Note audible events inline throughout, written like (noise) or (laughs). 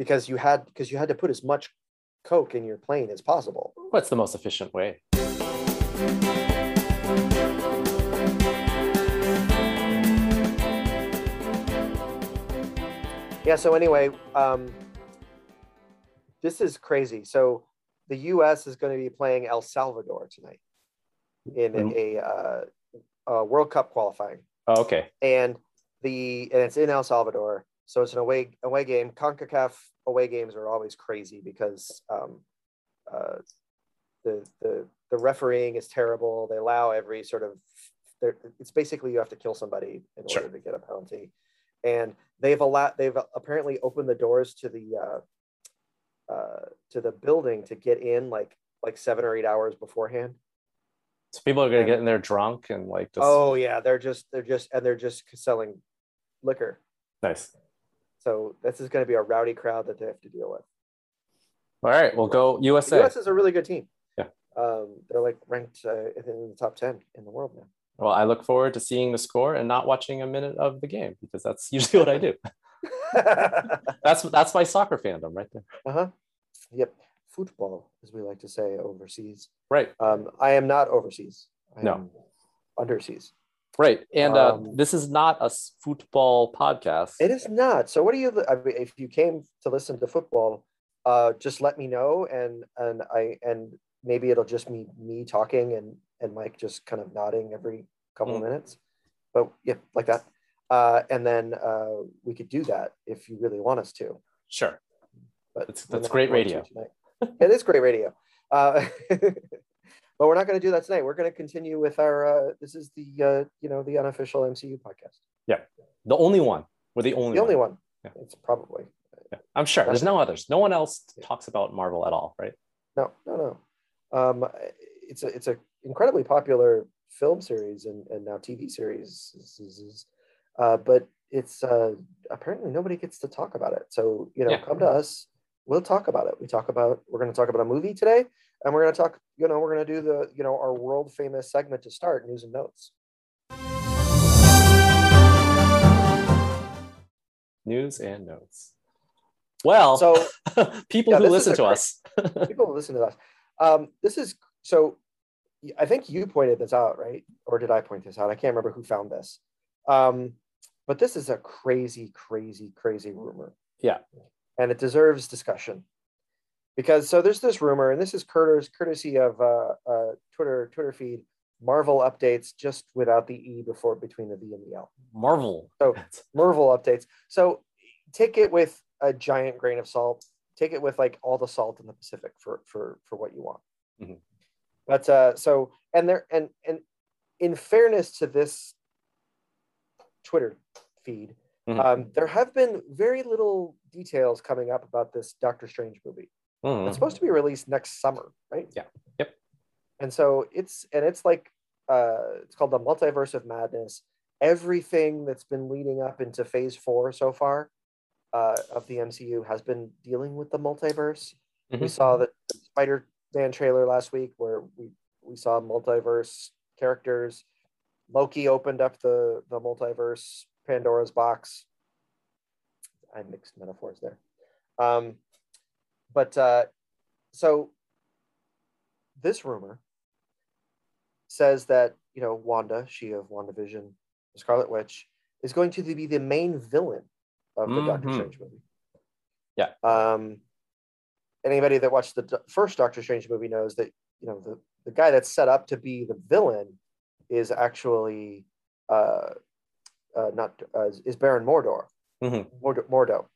because you had because you had to put as much coke in your plane as possible. What's the most efficient way? Yeah. So anyway, um, this is crazy. So the U.S. is going to be playing El Salvador tonight in Mm. a, uh, uh, World Cup qualifying, Oh, okay. and the and it's in El Salvador. So it's an away away game. Concacaf away games are always crazy because um, uh, the the the refereeing is terrible. They allow every sort of it's basically you have to kill somebody in Sure. order to get a penalty, and they've allowed they've apparently opened the doors to the uh, uh, to the building to get in like like seven or eight hours beforehand. So people are gonna And- get in there drunk and like just Oh yeah, they're just they're just and they're just selling liquor. nice. So this is going to be a rowdy crowd that they have to deal with. All right, we'll go The USA. U.S. is a really good team. Yeah. um, they're like ranked uh, in the top ten in the world now. Well, I look forward to seeing the score and not watching a minute of the game because that's (laughs) usually what I do. (laughs) That's that's my soccer fandom right there. uh huh. Yep. Football, as we like to say overseas. Right, Um, I am not overseas. I No. am underseas. Right. And uh, Um, this is not a football podcast. It is not. So, what do you? I mean, if you came to listen to football, uh, just let me know, and and I and maybe it'll just be me talking and and Mike just kind of nodding every couple of Mm. minutes. But yeah, like that. Uh, and then uh, we could do that if you really want us to. Sure. But That's- that's great radio. it is great radio. Uh, (laughs) but we're not going to do that tonight. We're going to continue with our. Uh, this is the uh, you know the unofficial MCU podcast. Yeah, the only one. We're the only The only one. one. Yeah. It's probably Yeah. I'm sure. There's no others. No one else talks about Marvel at all, right? No, no, no. Um, it's a it's a incredibly popular film series and, and now TV series. Uh, but it's uh, apparently nobody gets to talk about it. So you know, Yeah. come to us. We'll talk about it. We talk about. We're going to talk about a movie today, and we're going to talk. You know, we're going to do the you know our world famous segment to start news and notes. News and notes. Well, So (laughs) people yeah, who listen to us. (laughs) people who listen to us. Um, this is so. I think you pointed this out, right? Or did I point this out? I can't remember who found this. Um, but this is a crazy, crazy, crazy rumor. Yeah. and it deserves discussion because so there's this rumor, and this is courtesy courtesy of uh, uh, Twitter Twitter feed. Marvel updates just without the e before between the V and the L. Marvel. So- (laughs) Marvel updates. So take it with a giant grain of salt. Take it with like all the salt in the Pacific for for for what you want. Mhm. But uh, so and there and and in fairness to this Twitter feed, Mhm. um, there have been very little details coming up about this Doctor Strange movie. Mhm. It's supposed to be released next summer, right? Yeah. Yep. And so it's and it's like uh it's called the Multiverse of Madness. Everything that's been leading up into phase four so far uh, of the MCU has been dealing with the multiverse. We Mhm. saw the Spider-Man trailer last week where we we saw multiverse characters. Loki opened up the the multiverse Pandora's box. I mixed metaphors there. Um, but uh, so this rumor says that you know Wanda, she of WandaVision, the Scarlet Witch, is going to be the main villain of the Doctor Mhm. Strange movie. Yeah. Um, anybody that watched the first Doctor Strange movie knows that you know the the guy that's set up to be the villain is actually uh, uh, not uh, is Baron Mordor. Mhm. Mordo, Mordo.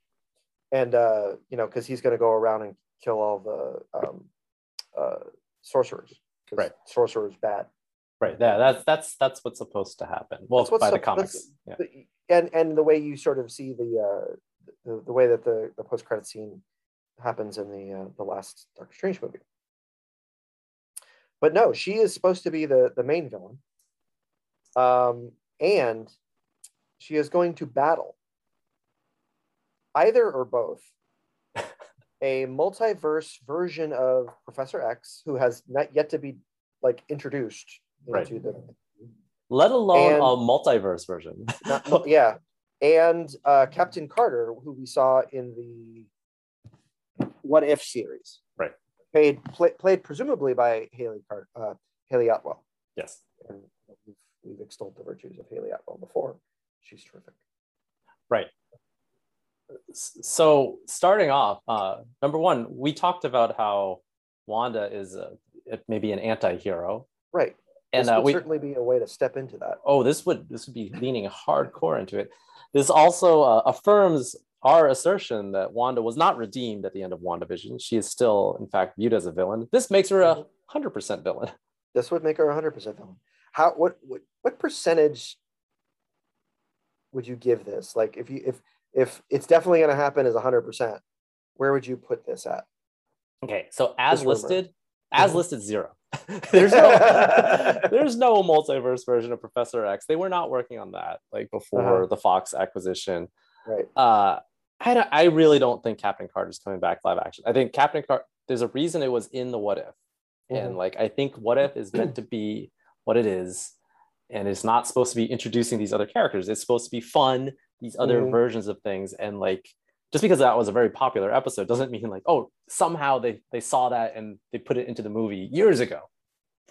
And uh, you know, because he's going to go around and kill all the um, uh, sorcerers. Right. Sorcerers bad. Right. Yeah, that's that's that's what's supposed to happen. Well, by the comics. Yeah. The- And and the way you sort of see the uh, the, the way that the, the post credit scene happens in the uh, the last Doctor Strange movie. But no, she is supposed to be the the main villain. Um, and she is going to battle either or both a multiverse version of Professor X, who has not yet to be like introduced Right. into the Let alone And- a multiverse version. (laughs) not, yeah, and uh, Captain Carter, who we saw in the What If series. Right. Played play, played presumably by Hayley Car- uh, Hayley Atwell. Yes. And we've, we've extolled the virtues of Hayley Atwell before. She's terrific. Right. So starting off, uh, number one, we talked about how Wanda is a, maybe an anti-hero. Right. And this uh, would we, certainly be a way to step into that. oh, this would this would be leaning hardcore into it. This also uh, affirms our assertion that Wanda was not redeemed at the end of WandaVision. She is still, in fact, viewed as a villain. This makes her a hundred percent villain. (laughs) This would make her a 100% villain. How what what, what percentage would you give this? Like if you if if it's definitely going to happen as 100%, where would you put this at? Okay, so as This rumor. listed, as Mhm. (laughs) listed zero. (laughs) there's no (laughs) there's no multiverse version of Professor X. They were not working on that like before Uh-huh. the Fox acquisition. Right. Uh, I don't- I really don't think Captain Carter's coming back live action. I think Captain Carter. There's a reason it was in the What If, and Mhm. like I think What If is meant to be what it is, and it's not supposed to be introducing these other characters. It's supposed to be fun, these other Mhm. versions of things, and like just because that was a very popular episode doesn't mean like oh somehow they they saw that and they put it into the movie years ago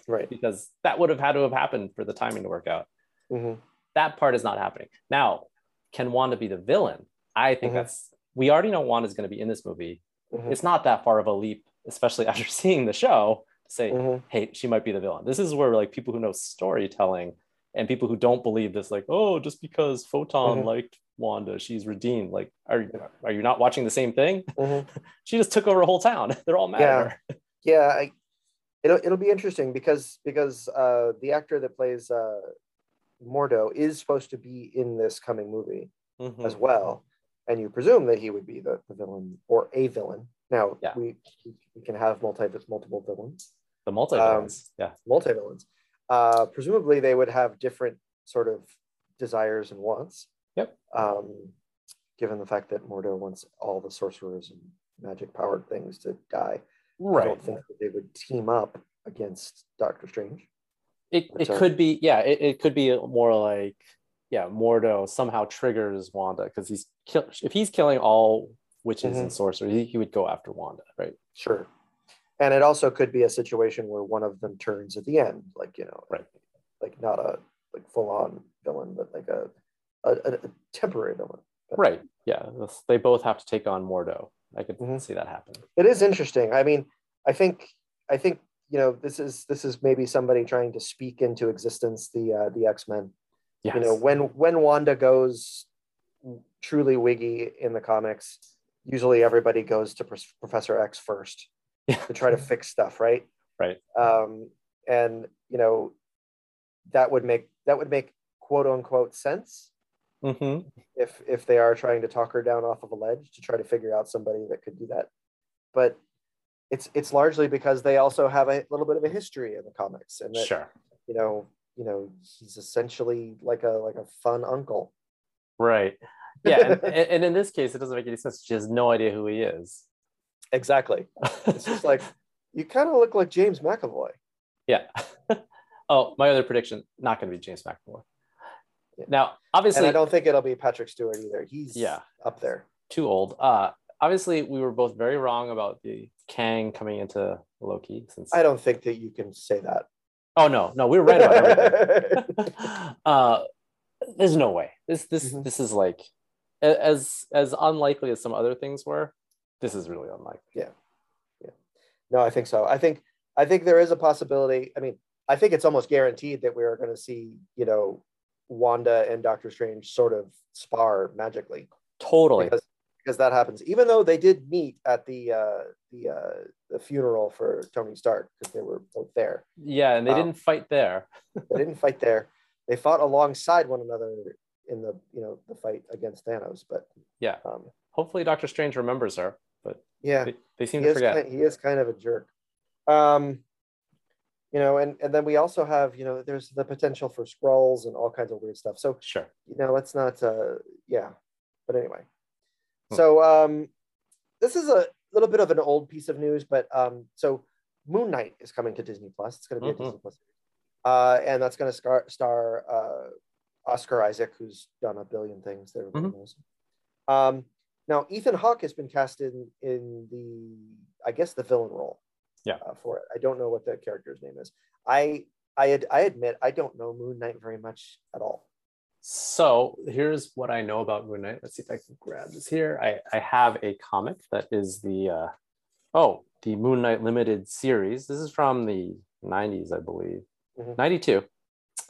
Right. because that would have had to have happened for the timing to work out. hmm That part is not happening. Now, can Wanda be the villain? I think Mhm. that's we already know Wanda's going to be in this movie. Mhm. It's not that far of a leap, especially (laughs) after seeing the show, to say, Mhm. hey, she might be the villain. This is where like people who know storytelling and people who don't believe this, like, oh, just because Photon Mhm. liked Wanda, she's redeemed. Like, are are you not watching the same thing? Mhm. (laughs) She just took over a whole town. (laughs) They're all mad Yeah. at her. (laughs) Yeah, I, it'll it'll be interesting because because uh, the actor that plays uh, Mordo is supposed to be in this coming movie Mhm. as well, and you presume that he would be the, the villain or a villain. Now Yeah. we we can have multi multiple villains, The multi villains. yeah. multi villains. Uh, presumably, they would have different sort of desires and wants. Yep. Um, given the fact that Mordo wants all the sorcerers and magic powered things to die. I don't think that they would team up against Doctor Strange. It, it could be yeah it, it could be more like yeah Mordo somehow triggers Wanda because he's kill if he's killing all witches and Mhm. sorcerers he, he would go after Wanda right Sure. And it also could be a situation where one of them turns at the end, like you know, Right. like not a like full on villain, but like a a, a temporary villain. But right yeah they both have to take on Mordo I could Mhm. see that happen It is interesting. I mean, I think I think you know this is this is maybe somebody trying to speak into existence the uh, the X Men. yes. You know, when when Wanda goes truly wiggy in the comics, usually everybody goes to Professor X first Yeah. to try to fix stuff, right? Right. Um, and you know, that would make that would make quote unquote sense Mhm. if if they are trying to talk her down off of a ledge to try to figure out somebody that could do that. But it's it's largely because they also have a little bit of a history in the comics, and that sure you know you know he's essentially like a like a fun uncle. right yeah and, and in this case it doesn't make any sense she has no idea who he is Exactly. It's just like you kind of look like James McAvoy. yeah (laughs) oh my other prediction not going to be James McAvoy Yeah. now And obviously I don't think it'll be Patrick Stewart either. He's Yeah. up there. too old. Uh, obviously, we were both very wrong about the Kang coming into Loki. Since I don't think that you can say that. oh no, no, we were right about everything. (laughs) (laughs) uh, there's no way. This this Mhm. this is like as as unlikely as some other things were. This is really unlikely. Yeah. Yeah. No, I think so. I think I think there is a possibility. I mean, I think it's almost guaranteed that we are going to see, you know, Wanda and Doctor Strange sort of spar magically Totally. because because that happens. Even though they did meet at the uh, the uh, the funeral for Tony Stark because they were both there. Yeah, and they Wow. didn't fight there. (laughs) They didn't fight there. They fought alongside one another in the you know the fight against Thanos. But Yeah. um, Hopefully, Doctor Strange remembers her, but yeah, they, they seem he to forget. kind, he is kind of a jerk. Um, you know, and and then we also have you know there's the potential for scrolls and all kinds of weird stuff. So Sure. you know, let's not uh, yeah. But anyway, Hmm. so um, this is a little bit of an old piece of news, but um, so Moon Knight is coming to Disney Plus. It's going to be Mhm. a Disney Plus, uh, and that's going to star star uh, Oscar Isaac, who's done a billion things everybody Mhm. Um, Now Ethan Hawke has been cast in in the I guess the villain role. Yeah. Uh, for it, I don't know what the character's name is. I I ad, I admit I don't know Moon Knight very much at all. So here's what I know about Moon Knight. Let's see if I can grab this here. I, I have a comic that is the uh, oh the Moon Knight limited series. This is from the 90s, I believe. Mhm. 92.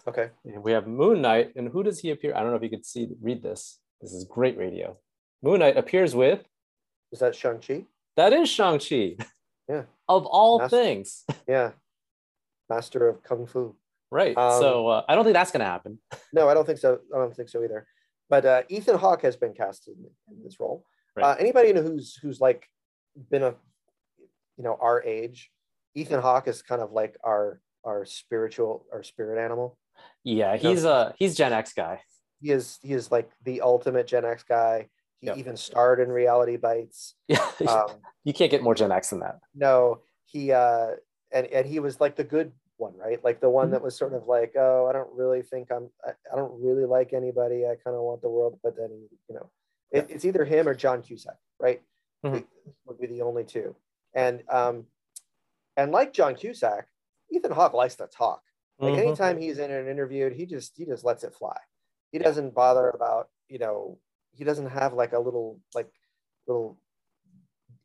Okay. And we have Moon Knight, and who does he appear? I don't know if you could see read this. This is great radio. Moon Knight appears with Is that Shang Chi? that is Shang Chi. (laughs) Yeah. Of all That's- things, (laughs) Yeah. Master of Kung Fu. right? Um, so uh, I don't think that's gonna happen. (laughs) No, I don't think so. I don't think so either. But uh, Ethan Hawke has been cast in, in this role. Right. Uh, anybody know who's who's like been a you know our age, Ethan Hawke is kind of like our our spiritual our spirit animal. Yeah, he's uh he's Gen X guy. He is he is like the ultimate Gen X guy. He Yep. even starred in Reality Bites. (laughs) Yeah, (laughs) Um, you can't get more Gen X than that. no, he uh, and and he was like the good one, right? Like the one Mhm. that was sort of like, oh, I don't really think I'm, I, I don't really like anybody. I kind of want the world, but then you know, it, it's either him or John Cusack, right? Mhm. It Would be the only two, and um, and like John Cusack, Ethan Hawke likes to talk. Like Mhm. anytime he's in an interview, he just he just lets it fly. He doesn't bother about you know he doesn't have like a little like little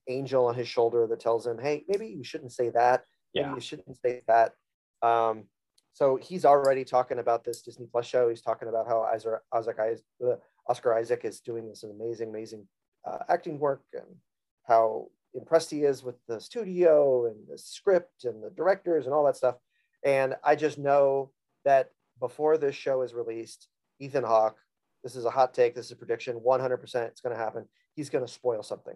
angel on his shoulder that tells him, hey, maybe you shouldn't say that. Maybe Yeah. you shouldn't say that. Um, so he's already talking about this Disney Plus show. He's talking about how Isaac, Isaac, uh, Oscar Isaac is doing this amazing, amazing uh, acting work and how impressed he is with the studio and the script and the directors and all that stuff. And I just know that before this show is released, Ethan Hawke, this is a hot take, this is a prediction, 100% it's going to happen. He's going to spoil something.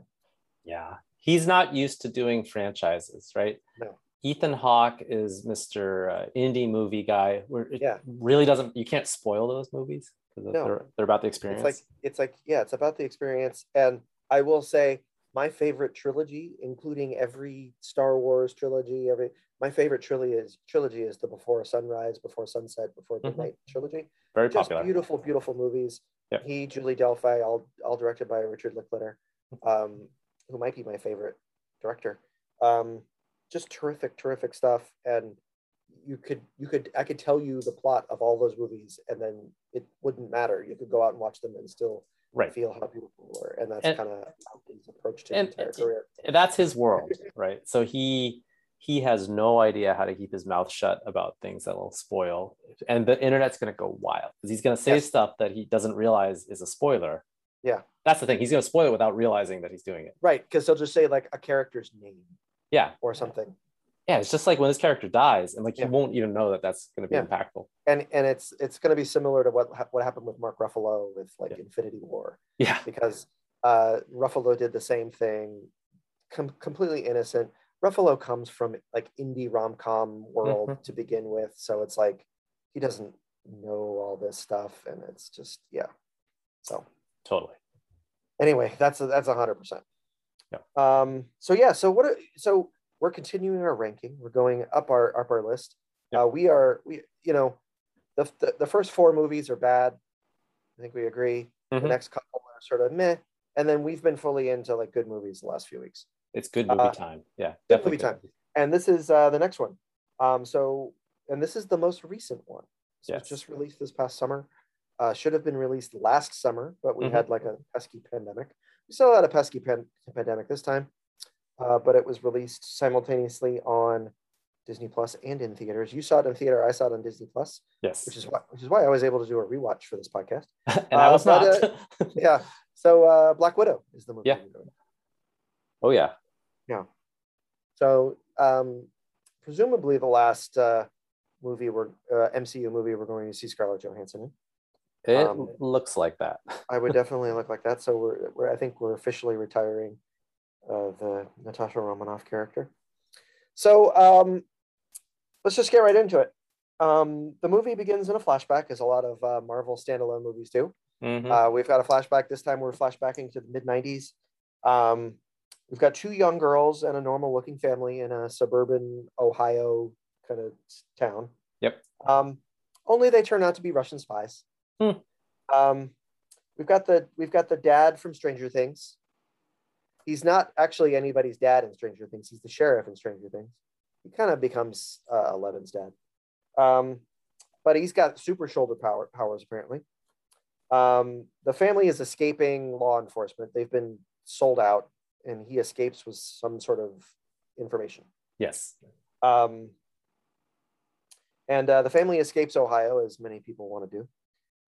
Yeah, he's not used to doing franchises, right? No. Ethan Hawke is Mr. Uh, indie movie guy. Where it Yeah. really doesn't. You can't spoil those movies because No. they're they're about the experience. It's like it's like yeah, it's about the experience. And I will say my favorite trilogy, including every Star Wars trilogy, every my favorite trilogy is trilogy is the Before Sunrise, Before Sunset, Before Mhm. Midnight trilogy. Very Just popular. beautiful, beautiful movies. Yeah. He, Julie Delpy, all all directed by Richard Linklater, um, who might be my favorite director. Um, just terrific, terrific stuff. And you could you could I could tell you the plot of all those movies, and then it wouldn't matter. You could go out and watch them and still Right. feel how they were. And that's kind of his approach to and- his entire career. That's his world, right? So he he has no idea how to keep his mouth shut about things that will spoil, and the internet's going to go wild because he's going to say Yes. stuff that he doesn't realize is a spoiler. Yeah. That's the thing. He's going to spoil it without realizing that he's doing it. Right, because they'll just say like a character's name Yeah. or something. Yeah. It's just like when this character dies, and like Yeah. you won't even know that that's going to be Yeah. impactful. And and it's it's going to be similar to what ha- what happened with Mark Ruffalo with like Yeah. Infinity War. Yeah. because uh, Ruffalo did the same thing, com- completely innocent. Ruffalo comes from like indie rom com world Mhm. to begin with, so it's like he doesn't know all this stuff, and it's just yeah. So Totally. anyway, that's a, that's a hundred percent. Yeah. Um. So yeah. So what? Are, so we're continuing our ranking. We're going up our up our list. Yeah. Uh, we are we you know, the, the the first four movies are bad. I think we agree. Mhm. The next couple are sort of meh, and then we've been fully into like good movies the last few weeks. It's good movie Uh, time. Yeah. good definitely movie time. And this is uh, the next one. Um. So and this is the most recent one. So Yes. it's just released this past summer. Uh, should have been released last summer, but we Mhm. had like a pesky pandemic. We still had a pesky pan- pandemic this time, uh, but it was released simultaneously on Disney Plus and in theaters. You saw it in theater. I saw it on Disney Plus, Yes. which is why which is why I was able to do a rewatch for this podcast. (laughs) and I uh, was but, not. yeah. So uh, Black Widow is the movie. Yeah. oh yeah. Yeah. So um, presumably the last uh, movie we're uh, MCU movie we're going to see Scarlett Johansson in. It Um, looks like that. I would definitely look like that. So we're, we're I think we're officially retiring uh, the Natasha Romanoff character. So um, let's just get right into it. Um, the movie begins in a flashback, as a lot of uh, Marvel standalone movies do. Mhm. Uh, we've got a flashback. This time we're flashbacking to the mid 90s. Um, we've got two young girls and a normal looking family in a suburban Ohio kind of town. Yep. Um, only they turn out to be Russian spies. Hmm. Um, we've got the we've got the dad from Stranger Things he's not actually anybody's dad in Stranger Things. He's the sheriff in Stranger Things. He kind of becomes uh, Eleven's dad. Um, but he's got super shoulder power powers apparently. Um, the family is escaping law enforcement. They've been sold out, and he escapes with some sort of information. Yes. Um, and uh, the family escapes Ohio, as many people want to do.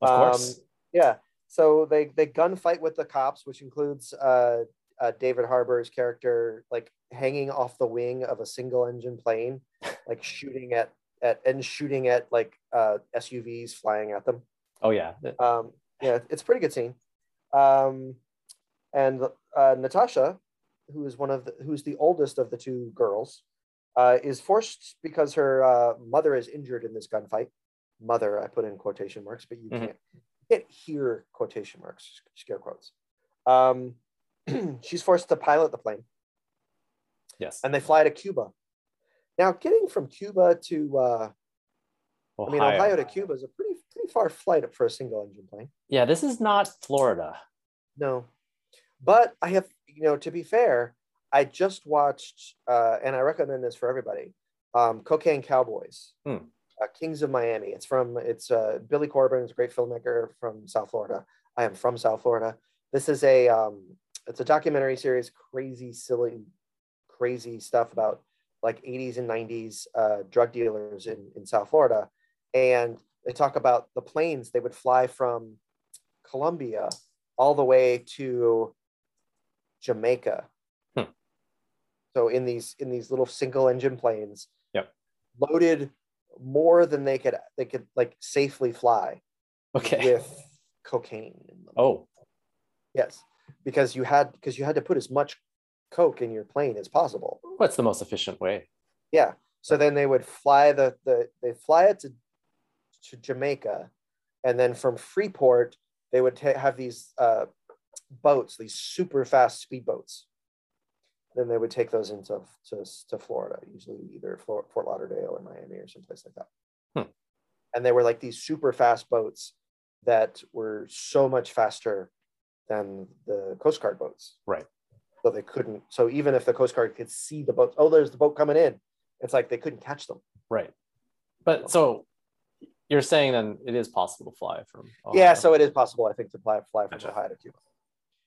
Of course. Um, yeah. So they they gunfight with the cops, which includes uh, uh, David Harbour's character like hanging off the wing of a single engine plane, (laughs) like shooting at at and shooting at like uh, SUVs flying at them. oh yeah. Um, yeah, it's a pretty good scene. Um, and uh, Natasha, who is one of the, who's the oldest of the two girls, uh, is forced because her uh, mother is injured in this gunfight. Mother, I put in quotation marks, but you Mhm. can't you can't hear quotation marks, scare quotes. Um, (clears throat) she's forced to pilot the plane, Yes. and they fly to Cuba. Now, getting from Cuba to uh, I mean, Ohio to Cuba is a pretty pretty far flight for a single engine plane. Yeah, this is not Florida. No, but I have, you know, to be fair, I just watched, uh, and I recommend this for everybody. Um, Cocaine Cowboys, Hmm. uh, Kings of Miami. It's from it's uh, Billy Corben, is a great filmmaker from South Florida. I am from South Florida. This is a um, it's a documentary series, crazy, silly, crazy stuff about like 80s and 90s uh, drug dealers in in South Florida, and they talk about the planes they would fly from Colombia all the way to Jamaica. Hmm. So in these in these little single engine planes, Yep. loaded more than they could they could like safely fly Okay. with cocaine in them. Oh, Yes, because you had because you had to put as much coke in your plane as possible. what's the most efficient way? Yeah. So then they would fly the the they fly it to to Jamaica, and then from Freeport they would ta- have these uh, boats, these super fast speedboats. Then they would take those into to, to Florida, usually either Fort, Fort Lauderdale or Miami or someplace like that. Hmm. And they were like these super fast boats that were so much faster than the Coast Guard boats. Right. So they couldn't. So even if the Coast Guard could see the boat, oh, there's the boat coming in. It's like they couldn't catch them. Right. But so you're saying then it is possible to fly from Yeah, so it is possible, I think, to fly fly from Gotcha. Ohio to Cuba.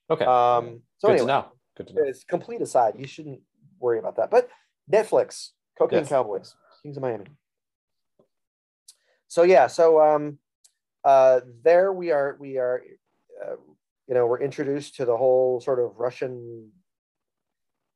okay. Um, so Good anyway, to know. Good to know. it's complete aside. You shouldn't worry about that. But Netflix, Cocaine Yes. Cowboys, Kings of Miami. So yeah, so um, uh, there we are. We are, uh, you know, we're introduced to the whole sort of Russian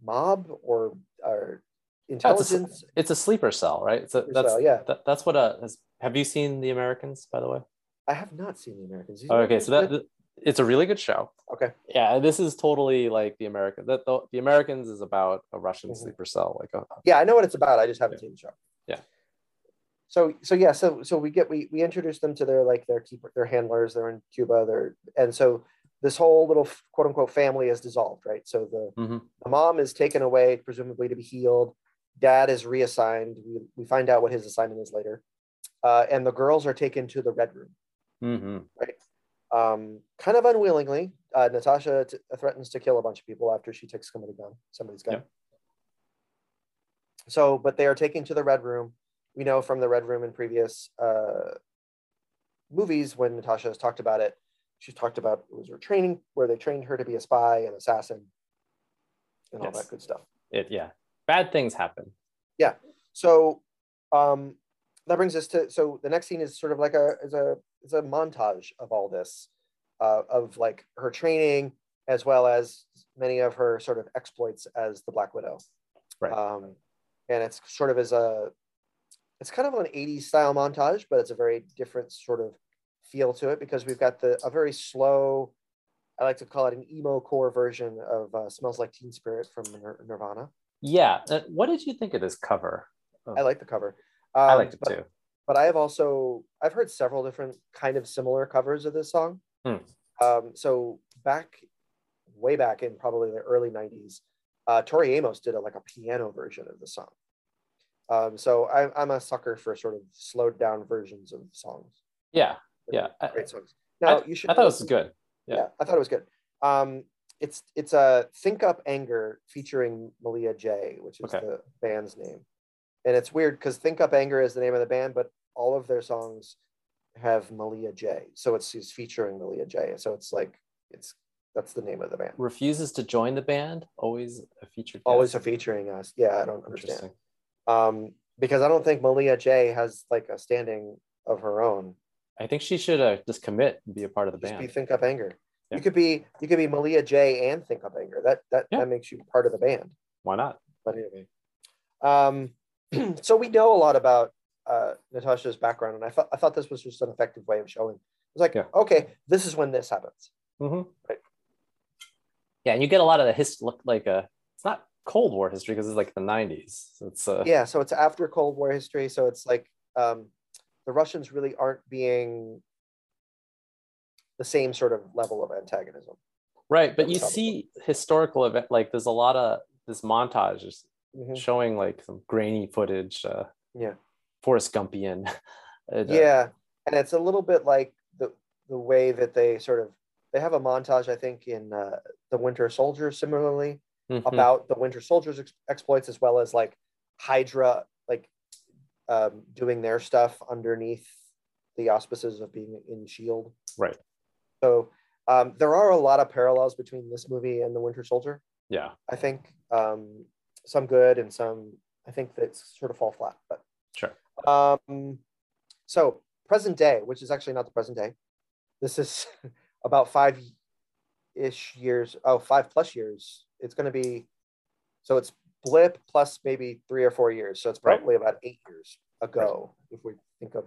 mob or or intelligence. It's a sleeper cell, right? So that's cell, yeah. that, that's what uh has, have you seen The Americans by the way? I have not seen the Americans. These okay, Americans so that it's a really good show. okay. Yeah, this is totally like The American. That the, the Americans is about a Russian Mhm. sleeper cell, like a Yeah, I know what it's about. I just haven't Yeah. seen the show. Yeah. So so yeah, so so we get we we introduce them to their like their keeper their handlers. They're in Cuba. They're and so this whole little quote unquote family is dissolved, right? So the, Mhm. the mom is taken away, presumably to be healed. Dad is reassigned. We, we find out what his assignment is later. Uh, and the girls are taken to the red room, Mhm. um, kind of unwillingly. Uh, Natasha t- threatens to kill a bunch of people after she takes somebody gun, somebody's gun. Yeah. So, but they are taken to the red room. We know from the red room in previous uh, movies when Natasha has talked about it, she's talked about it was her training where they trained her to be a spy and assassin and all that good stuff. It yeah. Bad things happen. Yeah. So um, that brings us to so the next scene is sort of like a is a is a montage of all this, uh, of like her training as well as many of her sort of exploits as the Black Widow. Right. Um, and it's sort of as a it's kind of an 80s style montage, but it's a very different sort of feel to it because we've got the a very slow, I like to call it an emo core version of uh, "Smells Like Teen Spirit" from Nir- Nirvana. Yeah. Uh, what did you think of this cover? I like the cover. Um, I liked it but- too. but I have also I've heard several different kind of similar covers of this song. Hmm. Um, so back way back in probably the early '90s, uh, Tori Amos did a, like a piano version of the song. Um, so I, I'm a sucker for sort of slowed down versions of songs. Yeah. Yeah. I, great songs. Now I- you should. I thought it was good. Yeah. yeah. I thought it was good. Um, it's it's a Think Up Anger featuring Malia J, which is Okay. the band's name. And it's weird because Think Up Anger is the name of the band, but all of their songs have Malia J. So it's she's featuring Malia J. So it's like it's that's the name of the band. Refuses to join the band. Always a featured. Always a featuring us. Yeah, I don't understand. Um, because I don't think Malia J has like a standing of her own. I think she should uh, just commit and be a part of the Just be band. Think Up Anger. Yeah. You could be you could be Malia J and Think Up Anger. That that Yeah. that makes you part of the band. Why not? But anyway, um, (clears throat) so we know a lot about uh, Natasha's background, and I thought I thought this was just an effective way of showing. It's like, Yeah. okay, this is when this happens. Mhm. Right. Yeah, and you get a lot of the history. look like a. It's not Cold War history because it's like the '90s. So it's uh, Yeah, so it's after Cold War history, so it's like um, the Russians really aren't being the same sort of level of antagonism. right. But you see historical event like there's a lot of this montage is Mhm. showing like some grainy footage. Uh, Yeah. Forrest Gumpian. (laughs) It, uh, Yeah, and it's a little bit like the the way that they sort of they have a montage, I think, in uh, the Winter Soldier, similarly mhm. about the Winter Soldiers ex- exploits, as well as like Hydra, um, doing their stuff underneath the auspices of being in Shield. Right. So um, there are a lot of parallels between this movie and the Winter Soldier. Yeah. I think um, some good and some I think that sort of fall flat, but Sure. um, so present day, which is actually not the present day. This is (laughs) about five ish years. Oh, five plus years. It's going to be, so it's blip plus maybe three or four years. So it's Right. probably about eight years ago, if we think of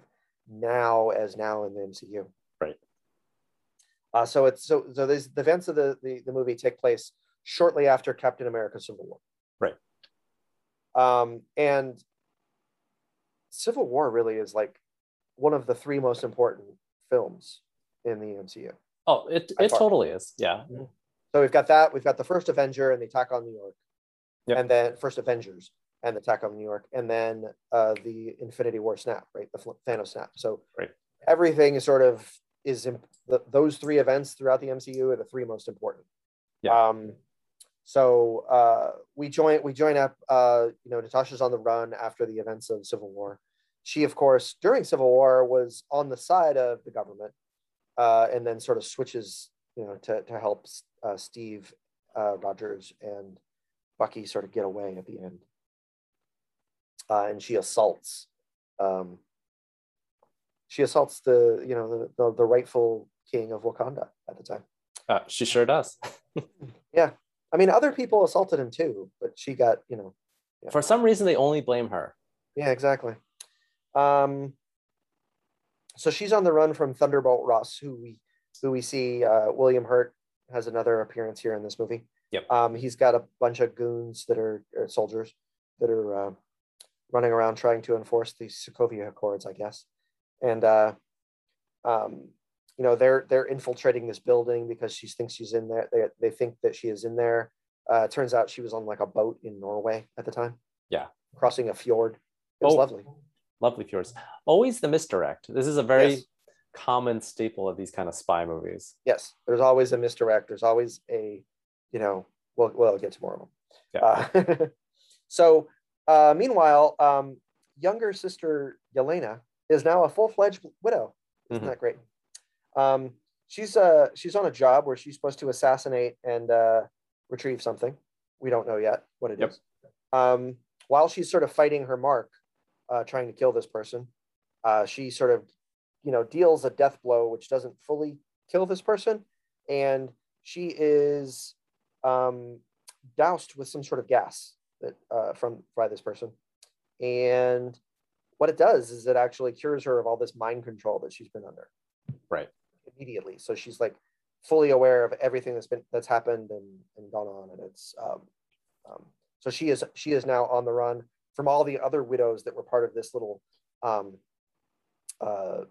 now as now in the MCU. Right. Uh, so it's so so these the events of the, the the movie take place shortly after Captain America: Civil War. Right. Um, and Civil War really is like one of the three most important films in the MCU. Oh, it it far. totally is. Yeah. So we've got that. We've got the first Avenger and the attack on New York, Yep. and then first Avengers and the attack on New York, and then uh, the Infinity War snap, right? The Thanos snap. So Right. everything is sort of is imp- the, those three events throughout the MCU are the three most important. Yeah. Um, so uh, we join we join up. Uh, you know, Natasha's on the run after the events of Civil War. She, of course, during Civil War was on the side of the government, uh, and then sort of switches, you know, to to help uh, Steve uh, Rogers and Bucky sort of get away at the end. Uh, and she assaults, um, she assaults the you know the, the the rightful king of Wakanda at the time. Uh, she sure does. (laughs) Yeah, I mean, other people assaulted him too, but she got you know For some reason, they only blame her. Yeah, exactly. Um, so she's on the run from Thunderbolt Ross, who we who we see. Uh, William Hurt has another appearance here in this movie. Yep. Um, he's got a bunch of goons that are, soldiers that are uh, running around trying to enforce the Sokovia Accords, I guess. And uh, um, you know they're they're infiltrating this building because she thinks she's in there. They they think that she is in there. Uh, turns out she was on like a boat in Norway at the time. Yeah. crossing a fjord. It was Oh. lovely. Lovely fjords. Always the misdirect. This is a very Yes. common staple of these kind of spy movies. Yes, there's always a misdirect. There's always a, you know, we'll, we'll get to more of them. Yeah. Uh, (laughs) so, uh, meanwhile, um, younger sister Yelena is now a full fledged widow. Isn't Mhm. that great? Um, she's uh, she's on a job where she's supposed to assassinate and uh, retrieve something. We don't know yet what it is. Yep. Um, while she's sort of fighting her mark, uh, trying to kill this person, uh, she sort of, you know, deals a death blow which doesn't fully kill this person, and she is um, doused with some sort of gas that uh, from by this person, and what it does is it actually cures her of all this mind control that she's been under Right. immediately. So she's like fully aware of everything that's been that's happened and, and gone on, and it's um, um, so she is she is now on the run from all the other widows that were part of this little um, uh,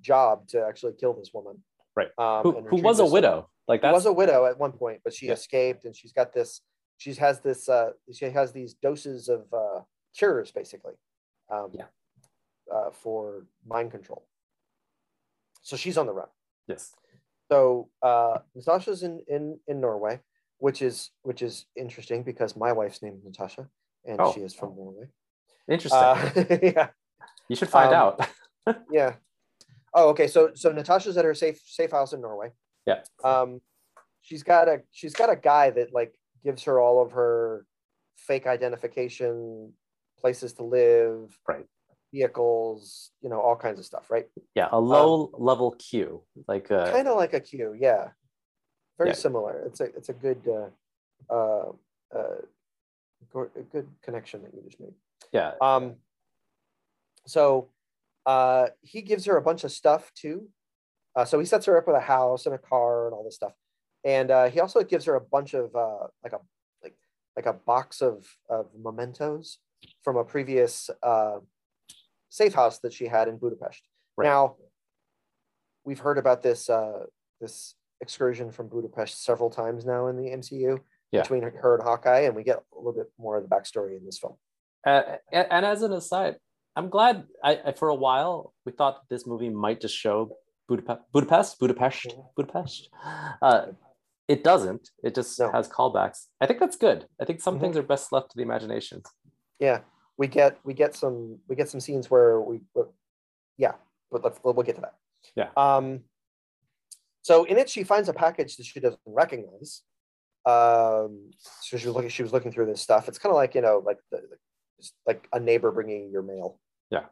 job to actually kill this woman. Right. Um, Who, who was a widow? Like Who that's was a widow at one point, but she Yeah. escaped, and she's got this. She has this. Uh, she has these doses of uh, cures, basically. Um, Yeah. Uh, for mind control. So she's on the run. yes. So uh, Natasha's in, in in Norway, which is which is interesting because my wife's name is Natasha, and Oh. she is from Norway. Interesting. Uh, (laughs) yeah, you should find um, out. (laughs) yeah. Oh, okay. So so Natasha's at her safe safe house in Norway. Yeah. Um, she's got a she's got a guy that like gives her all of her fake identification, places to live, Right. vehicles, you know, all kinds of stuff, right? Yeah, a low level Q, like uh, kind of like a Q, yeah. Very Yeah. similar. It's a it's a good uh, uh, uh, a good connection that you just made. yeah, Um, so uh, he gives her a bunch of stuff too. Uh, so he sets her up with a house and a car and all this stuff, and uh, he also gives her a bunch of uh, like a like like a box of of mementos from a previous uh, safe house that she had in Budapest. Right. Now, we've heard about this uh, this excursion from Budapest several times now in the MCU Yeah. between her and Hawkeye, and we get a little bit more of the backstory in this film. Uh, and, and as an aside, I'm glad. I, I for a while we thought this movie might just show Budapest, Budapest, Budapest. Budapest. Uh, it doesn't. It just No. has callbacks. I think that's good. I think some Mhm. things are best left to the imagination. yeah we get we get some we get some scenes where we yeah but let's we'll get to that Yeah. um so in it she finds a package that she doesn't recognize um so she was looking she was looking through this stuff it's kind of like you know like the- like a neighbor bringing your mail Yeah.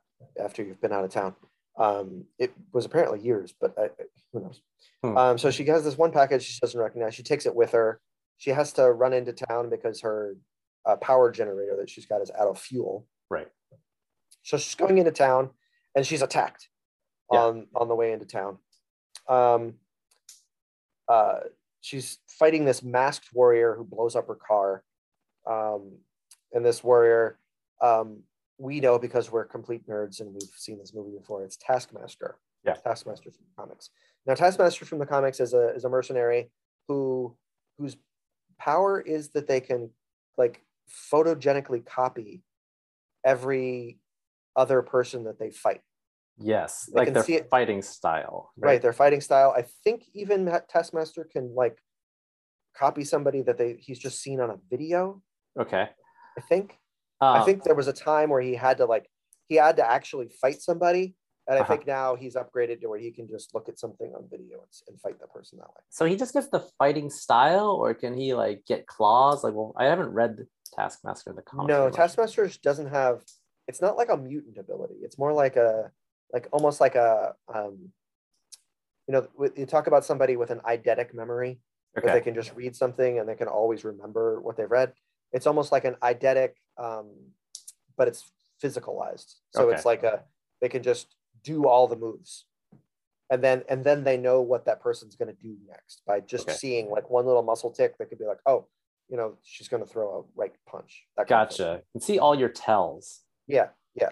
after you've been out of town um it was apparently years but I, who knows Hmm. um so she has this one package she doesn't recognize she takes it with her she has to run into town because her uh, power generator that she's got is out of fuel. Right. So she's going into town and she's attacked Yeah. on on the way into town. Um, uh, she's fighting this masked warrior who blows up her car. Um, and this warrior, um, we know because we're complete nerds and we've seen this movie before. It's Taskmaster. Yeah. Taskmaster from the comics. Now, Taskmaster from the comics is a is a mercenary who whose power is that they can like photogenically copy every other person that they fight. Yes, They like their fighting style. Right. Their fighting style. I think even that Taskmaster can like copy somebody that they he's just seen on a video. Okay. I think. Uh, I think there was a time where he had to like he had to actually fight somebody. And I Uh-huh. think now he's upgraded to where he can just look at something on video and, and fight the person that way. so. He just gets the fighting style, or can he like get claws? Like, well, I haven't read Taskmaster in the comics. No, much. Taskmaster doesn't have. It's not like a mutant ability. It's more like a, like almost like a, um, you know, you talk about somebody with an eidetic memory, okay. where they can just read something and they can always remember what they've read. It's almost like an eidetic, um, but it's physicalized. So Okay. it's like a, they can just do all the moves, and then and then they know what that person's going to do next by just Okay. seeing like one little muscle tick. They could be like, oh, you know, she's going to throw a right punch. That kind of thing. Gotcha. You can see all your tells. Yeah, yeah.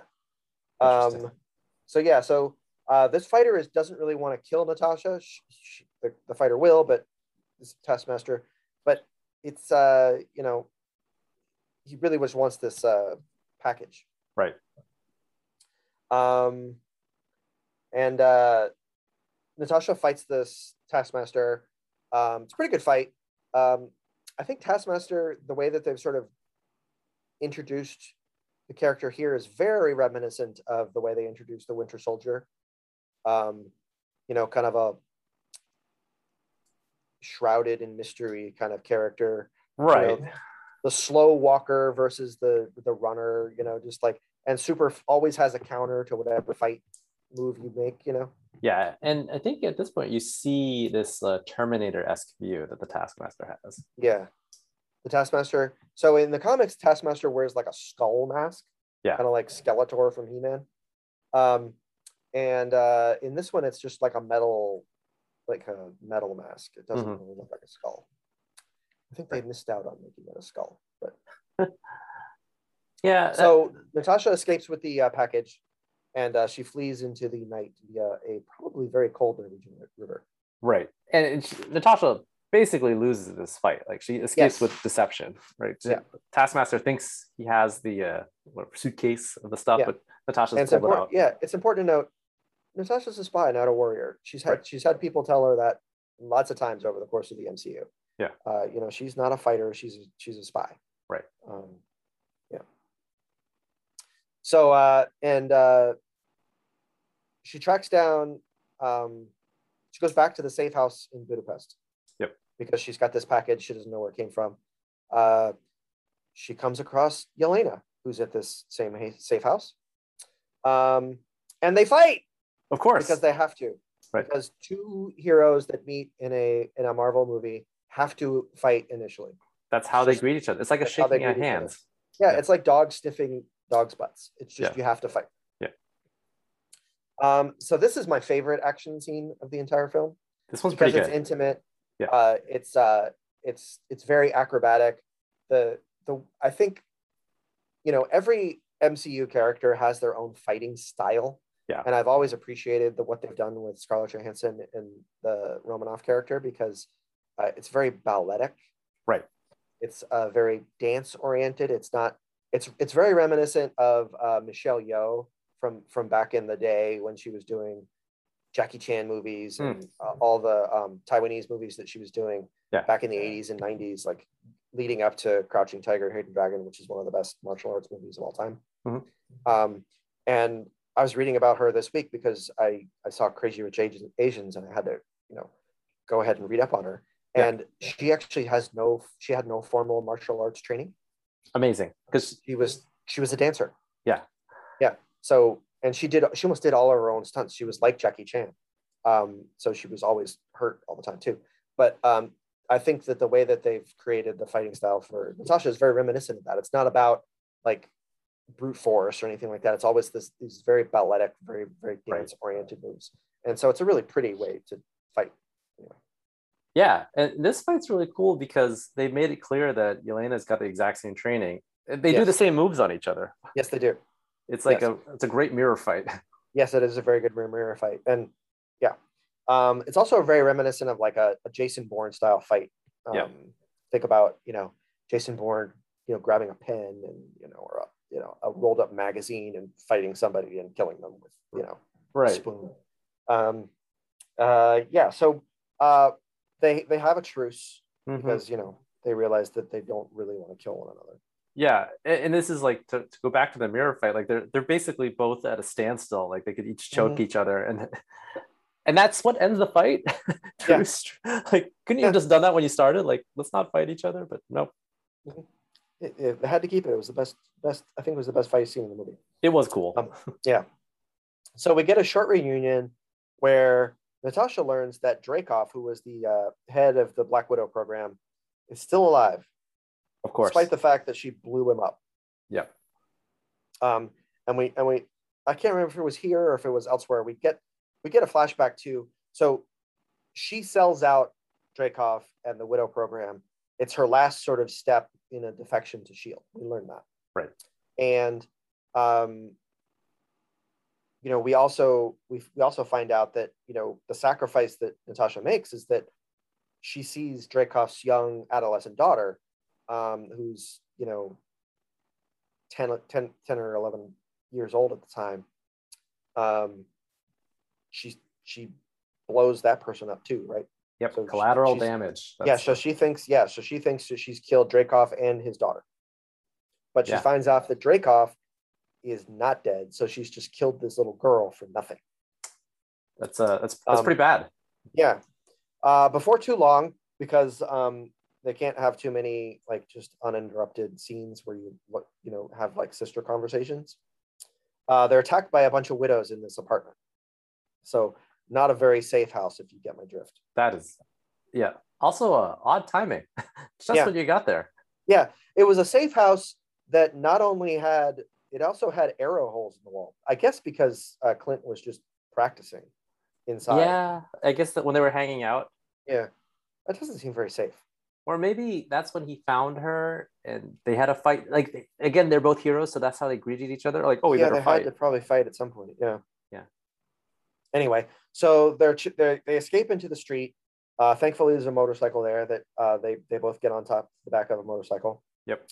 Um, so yeah, so uh, this fighter is doesn't really want to kill Natasha. She, she, the, the fighter will, but this Taskmaster. But it's uh, you know, he really just wants this uh, package. Right. Um, and uh, Natasha fights this Taskmaster. Um, it's a pretty good fight. Um, I think Taskmaster, the way that they've sort of introduced the character here is very reminiscent of the way they introduced the Winter Soldier. Um, you know, kind of a shrouded in mystery kind of character. Right. The slow walker versus the the runner. You know, just like and super always has a counter to whatever fight move you make. You know. Yeah, and I think at this point you see this uh, Terminator-esque view that the Taskmaster has. Yeah. The Taskmaster. So in the comics, Taskmaster wears like a skull mask. Yeah. Kind of like Skeletor from He-Man. Um, and uh, in this one, it's just like a metal, like a metal mask. It doesn't Mhm. really look like a skull. I think they missed out on making it a skull. But (laughs) Yeah. that- so Natasha escapes with the uh, package, and uh, she flees into the night via a probably very cold Norwegian river. right, and it- she- Natasha basically loses this fight. Like she escapes Yes. with deception. Right. Yeah. Taskmaster thinks he has the uh, what, suitcase of the stuff, Yeah. but Natasha's and it's pulled it out. yeah, it's important to note Natasha's a spy, not a warrior. She's had Right. she's had people tell her that lots of times over the course of the MCU. Yeah. Uh, you know, she's not a fighter. She's a, she's a spy. Right. Um, yeah. So uh, and uh, she tracks down. Um, she goes back to the safe house in Budapest. Yep. Because she's got this package. She doesn't know where it came from. Uh, she comes across Yelena, who's at this same safe house. Um, and they fight Of course. because they have to. Right. Because two heroes that meet in a in a Marvel movie have to fight initially. That's how they just- greet each other. It's like a shaking of greet each other. hands. Yeah, Yeah. it's like dogs sniffing dogs' butts. It's just Yeah. you have to fight. Yeah. Um, so this is my favorite action scene of the entire film This one's because pretty it's intimate. Yeah. Uh, it's uh, it's it's very acrobatic. The the I think, you know, every MCU character has their own fighting style. Yeah. And I've always appreciated the what they've done with Scarlett Johansson and the Romanoff character because uh, it's very balletic. Right. It's uh, very dance oriented. It's not. It's it's very reminiscent of uh, Michelle Yeoh from from back in the day when she was doing Jackie Chan movies and uh, all the um, Taiwanese movies that she was doing Yeah. back in the 80s and 90s, like leading up to Crouching Tiger, Hidden Dragon, which is one of the best martial arts movies of all time. Mhm. Um, and I was reading about her this week because I, I saw Crazy Rich Asians and I had to, you know, go ahead and read up on her. Yeah. And she actually has no, she had no formal martial arts training. Amazing. Because She was, she was a dancer. Yeah. Yeah. So, and she did, she almost did all of her own stunts. She was like Jackie Chan. Um, so she was always hurt all the time too. But um, I think that the way that they've created the fighting style for Natasha is very reminiscent of that. It's not about like brute force or anything like that. It's always this these very balletic, very very dance oriented moves, and so it's a really pretty way to fight. Yeah, and this fight's really cool because they made it clear that Yelena's got the exact same training. They do the same moves on each other. Yes, they do. It's like Yes. a it's a great mirror fight. (laughs) Yes, it is a very good mirror fight, and yeah, um, it's also very reminiscent of like a, a Jason Bourne style fight. Um, Yeah. Think about you know Jason Bourne, you know, grabbing a pen and you know, or a you know a rolled up magazine and fighting somebody and killing them with you know a right. spoon. Um, uh, yeah, so uh, they they have a truce Mhm. because you know they realize that they don't really want to kill one another. Yeah, and, and this is like to, to go back to the mirror fight. Like they're they're basically both at a standstill. Like they could each choke Mhm. each other, and and that's what ends the fight. (laughs) Yeah. Truce. Like couldn't you have just done that when you started? Like let's not fight each other. But nope, It, it- they had to keep it. It was the best best. I think it was the best fight scene in the movie. it was cool. Um, Yeah. So we get a short reunion where Natasha learns that Dreykov, who was the uh, head of the Black Widow program, is still alive, of course. despite the fact that she blew him up. Yeah. Um, and we and we I can't remember if it was here or if it was elsewhere. We get we get a flashback to so she sells out Dreykov and the Widow program. It's her last sort of step in a defection to Shield. We learned that. Right. And um, you know, we also we we also find out that you know the sacrifice that Natasha makes is that she sees Dreykov's young adolescent daughter, um, who's you know 10, 10, 10 or 11 years old at the time um, she she blows that person up too right Yep. so Collateral she's- damage. yeah so she thinks yeah so she thinks that she's killed Dreykov and his daughter but she Yeah. finds out that Dreykov is not dead so she's just killed this little girl for nothing that's uh that's that's Um, pretty bad. yeah uh, before too long because um, they can't have too many like just uninterrupted scenes where you what you know have like sister conversations uh, they're attacked by a bunch of widows in this apartment so not a very safe house if you get my drift That is, yeah. Also, uh, odd timing. (laughs) Just Yeah. what you got there. yeah it was a safe house that not only had it also had arrow holes in the wall i guess because uh, clint was just practicing inside Yeah, I guess that when they were hanging out, yeah that doesn't seem very safe or maybe that's when he found her and they had a fight. Like again, they're both heroes, so that's how they greeted each other. Like, oh, we yeah, better they fight. had to probably fight at some point. Yeah. Yeah. Anyway, so they're, they're they escape into the street. Uh, thankfully, there's a motorcycle there that uh, they they both get on top the back of a motorcycle. Yep.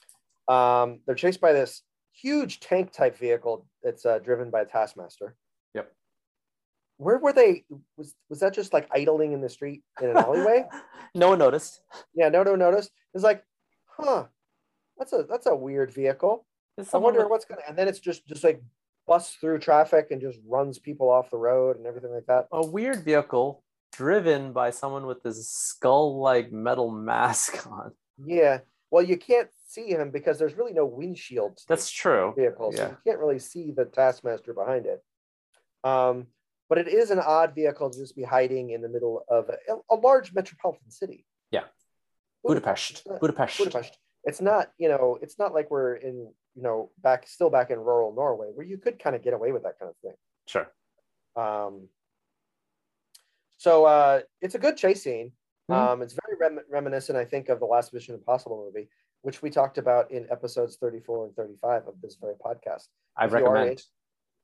Um, they're chased by this huge tank type vehicle that's uh, driven by a Taskmaster. Yep. where were they? Was was that just like idling in the street in an alleyway? (laughs) no one noticed. yeah, no, no noticed. It's like, huh, that's a that's a weird vehicle. I wonder with- what's gonna. And then it's just just like busts through traffic and just runs people off the road and everything like that. a weird vehicle driven by someone with this skull-like metal mask (laughs) on. Yeah. Well, you can't see him because there's really no windshield. That's true. vehicle, so yeah. you can't really see the Taskmaster behind it. Um, but it is an odd vehicle to just be hiding in the middle of a, a large metropolitan city. Yeah. Budapest. Not- Budapest. Budapest. It's not, you know, it's not like we're in, you know, back still back in rural Norway where you could kind of get away with that kind of thing. Sure. Um, so uh, it's a good chase scene. Mhm. Um, it's very rem- reminiscent, I think, of the last Mission Impossible movie, which we talked about in episodes 34 and 35 of this very podcast. I If are recommend.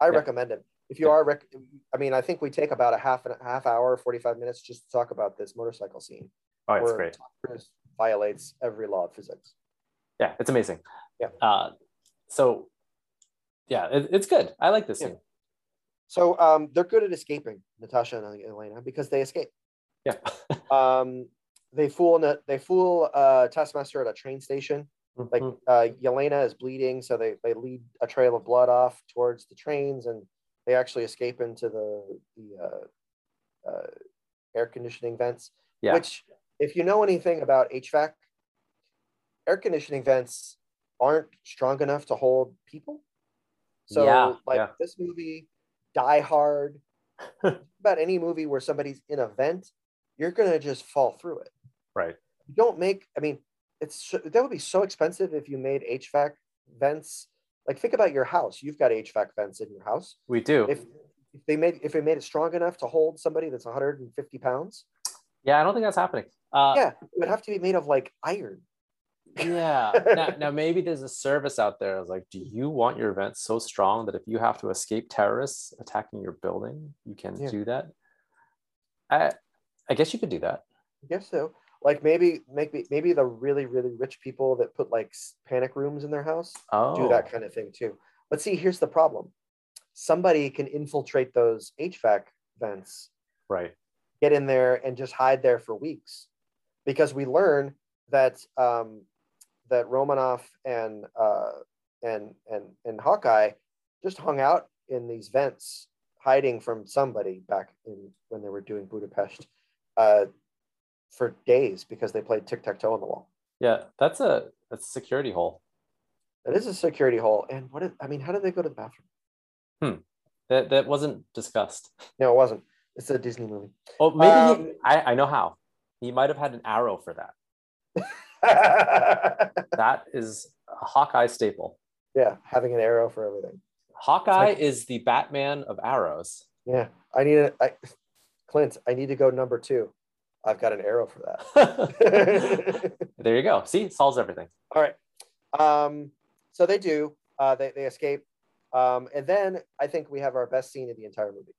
I Yeah. recommend it. If you Yeah. are, rec- I mean, I think we take about a half and a half hour, 45 minutes just to talk about this motorcycle scene. Oh, it's great. Violates every law of physics. Yeah, it's amazing. Yeah. Uh, so, yeah, it, it's good. I like this Yeah. scene. So um, they're good at escaping, Natasha and Yelena, because they escape. Yeah. (laughs) Um, they fool they fool uh, Taskmaster at a train station. Like Mhm. uh, Yelena is bleeding, so they, they lead a trail of blood off towards the trains, and they actually escape into the the uh, uh, air conditioning vents. Yeah. Which, if you know anything about HVAC, air conditioning vents aren't strong enough to hold people. So, Yeah, like yeah. this movie, Die Hard, (laughs) about any movie where somebody's in a vent, you're gonna just fall through it right. you don't make i mean it's that would be so expensive if you made hvac vents like think about your house you've got hvac vents in your house We do. if if they made if they made it strong enough to hold somebody that's 150 pounds yeah, I don't think that's happening. Uh, yeah it would have to be made of like iron yeah. now, (laughs) now maybe there's a service out there. that's like, do you want your event so strong that if you have to escape terrorists attacking your building, you can Yeah. do that? I, I guess you could do that. i guess so like maybe maybe maybe the really really rich people that put like panic rooms in their house Oh, do that kind of thing too. But see here's the problem. Somebody can infiltrate those hvac vents right. get in there and just hide there for weeks because we learn that um, that Romanoff and uh, and and and Hawkeye just hung out in these vents hiding from somebody back in when they were doing Budapest uh, for days because they played tic tac toe on the wall. Yeah, that's a that's a security hole. That is a security hole. And what did, I mean, how did they go to the bathroom? Hmm. That that wasn't discussed. No, it wasn't. It's a Disney movie. Oh, maybe he, Um, I, I know how. He might have had an arrow for that. (laughs) That is a Hawkeye staple. yeah, having an arrow for everything. Hawkeye like- is the Batman of arrows. Yeah, I need a I, Clint. I need to go number two. I've got an arrow for that. (laughs) there you go. See, solves everything. All right. Um, so they do. Uh, they they escape, um, and then I think we have our best scene of the entire movie.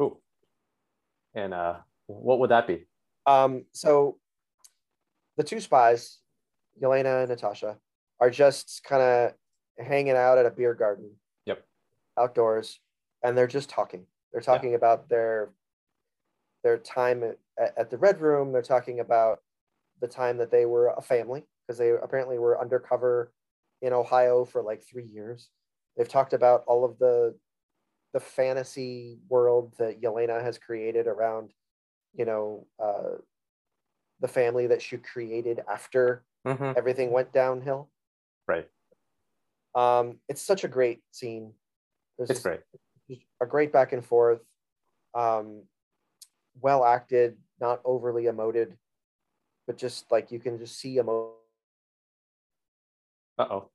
Ooh. And uh, what would that be? Um, so the two spies, Yelena and Natasha, are just kind of hanging out at a beer garden. Yep. Outdoors, and they're just talking. They're talking about their their time at, at the Red Room. They're talking about the time that they were a family because they apparently were undercover in Ohio for like three years. They've talked about all of the the fantasy world that Yelena has created around, you know, uh, the family that she created after Mhm. everything went downhill. Right. Um, it's such a great scene. There's It's great. a great back and forth. Um, well acted, not overly emoted, but just like you can just see emotion Uh oh.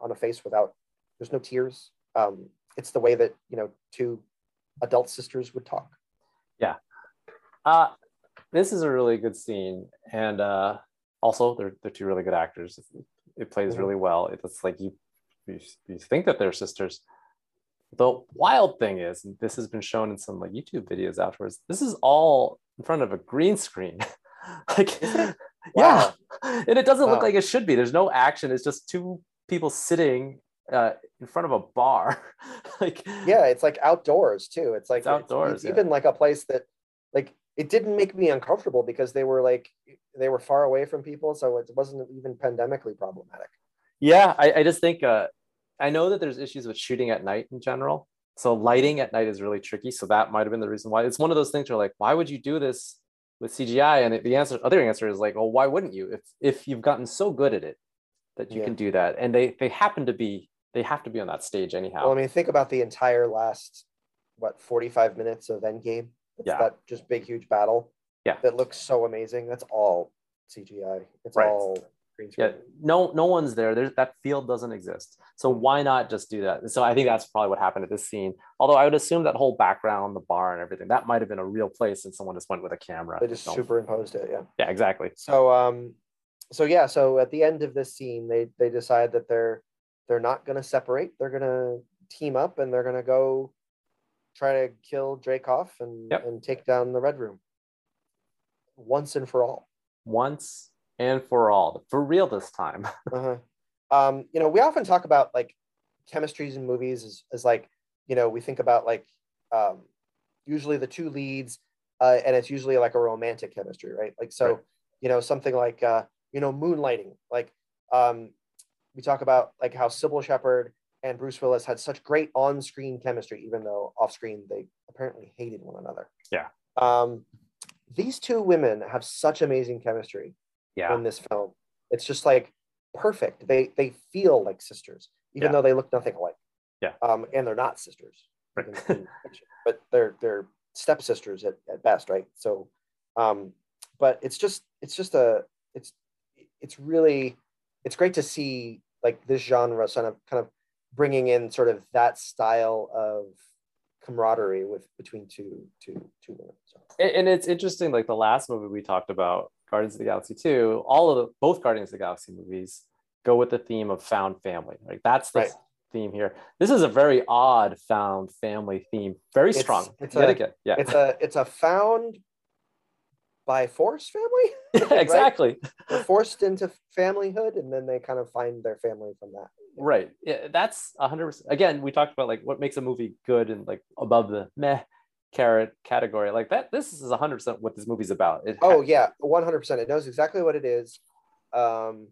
on a face without there's no tears. Um, it's the way that you know two adult sisters would talk. Yeah. Uh, this is a really good scene, and uh, also they're they're two really good actors. It, plays Mhm. really well. It's like you, you you think that they're sisters. The wild thing is, and this has been shown in some like YouTube videos afterwards. This is all in front of a green screen, (laughs) like (laughs) yeah, and it doesn't look like it should be. There's no action. It's just two people sitting uh, in front of a bar. (laughs) like yeah, it's like outdoors too. It's like It's outdoors, It's, yeah. even like a place that like it didn't make me uncomfortable because they were like they were far away from people, so it wasn't even pandemically problematic. Yeah, I, I just think uh, I know that there's issues with shooting at night in general. So lighting at night is really tricky. So that might have been the reason why. It's one of those things where like, why would you do this with CGI? And the answer, other answer is like, well, why wouldn't you? If if you've gotten so good at it that you Yeah. can do that, and they they happen to be they have to be on that stage anyhow. Well, I mean, think about the entire last what 45 minutes of Endgame. It's Yeah. that just big huge battle. Yeah. That looks so amazing. That's all CGI. It's Right. all green screen. yeah, no no one's there. There's that field doesn't exist. So why not just do that? So I think that's probably what happened at this scene. Although I would assume that whole background, the bar and everything, that might have been a real place and someone just went with a camera. They just superimposed it. Yeah. yeah, exactly. So um so yeah, so at the end of this scene they they decide that they're they're not going to separate. They're going to team up and they're going to go try to kill Dreykov and Yep. and take down the Red Room once and for all. once and for all, for real this time. Uh-huh. (laughs) Um, you know, we often talk about like chemistries in movies as, as like, you know, we think about like um, usually the two leads, uh, and it's usually like a romantic chemistry, right? Like, so, Right. you know, something like, uh, you know, moonlighting. Like, um, we talk about like how Cybill Shepherd and Bruce Willis had such great on-screen chemistry, even though off-screen they apparently hated one another. Yeah. Um, these two women have such amazing chemistry Yeah. in this film. It's just like perfect. They they feel like sisters, even Yeah. though they look nothing alike. Yeah. Um, and they're not sisters, Right. even in fiction, (laughs) but they're they're stepsisters at, at best, right? So, um, but it's just it's just a it's it's really it's great to see like this genre kind of kind of bringing in sort of that style of camaraderie with between two two two women. So. and, and it's interesting like the last movie we talked about guardians of the galaxy 2 all of the both guardians of the galaxy movies go with the theme of found family. Like that's the Right. theme here. This is a very odd found family theme very It's- strong. it's yet a- again yeah. It's a it's a found by force family. (laughs) yeah exactly. They're forced into familyhood, and then they kind of find their family from that. right. Yeah, that's 100% again we talked about like what makes a movie good and like above the meh carrot category like that this is 100% what this movie's about it Oh yeah, one hundred percent. It knows exactly what it is. Um,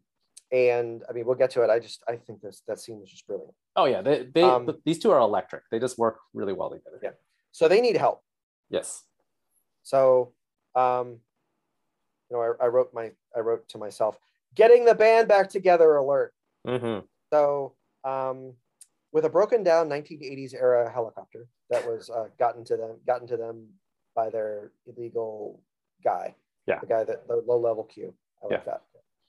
and I mean, we'll get to it. I just I think this that scene was just brilliant. oh yeah they, they Um, these two are electric they just work really well together Yeah. So they need help. yes So, um, you know, I, I wrote my I wrote to myself, getting the band back together. Alert. hmm So, um, with a broken down 1980s era helicopter that was uh, gotten to them, gotten to them by their illegal guy, Yeah. the guy that the low level Q. I like that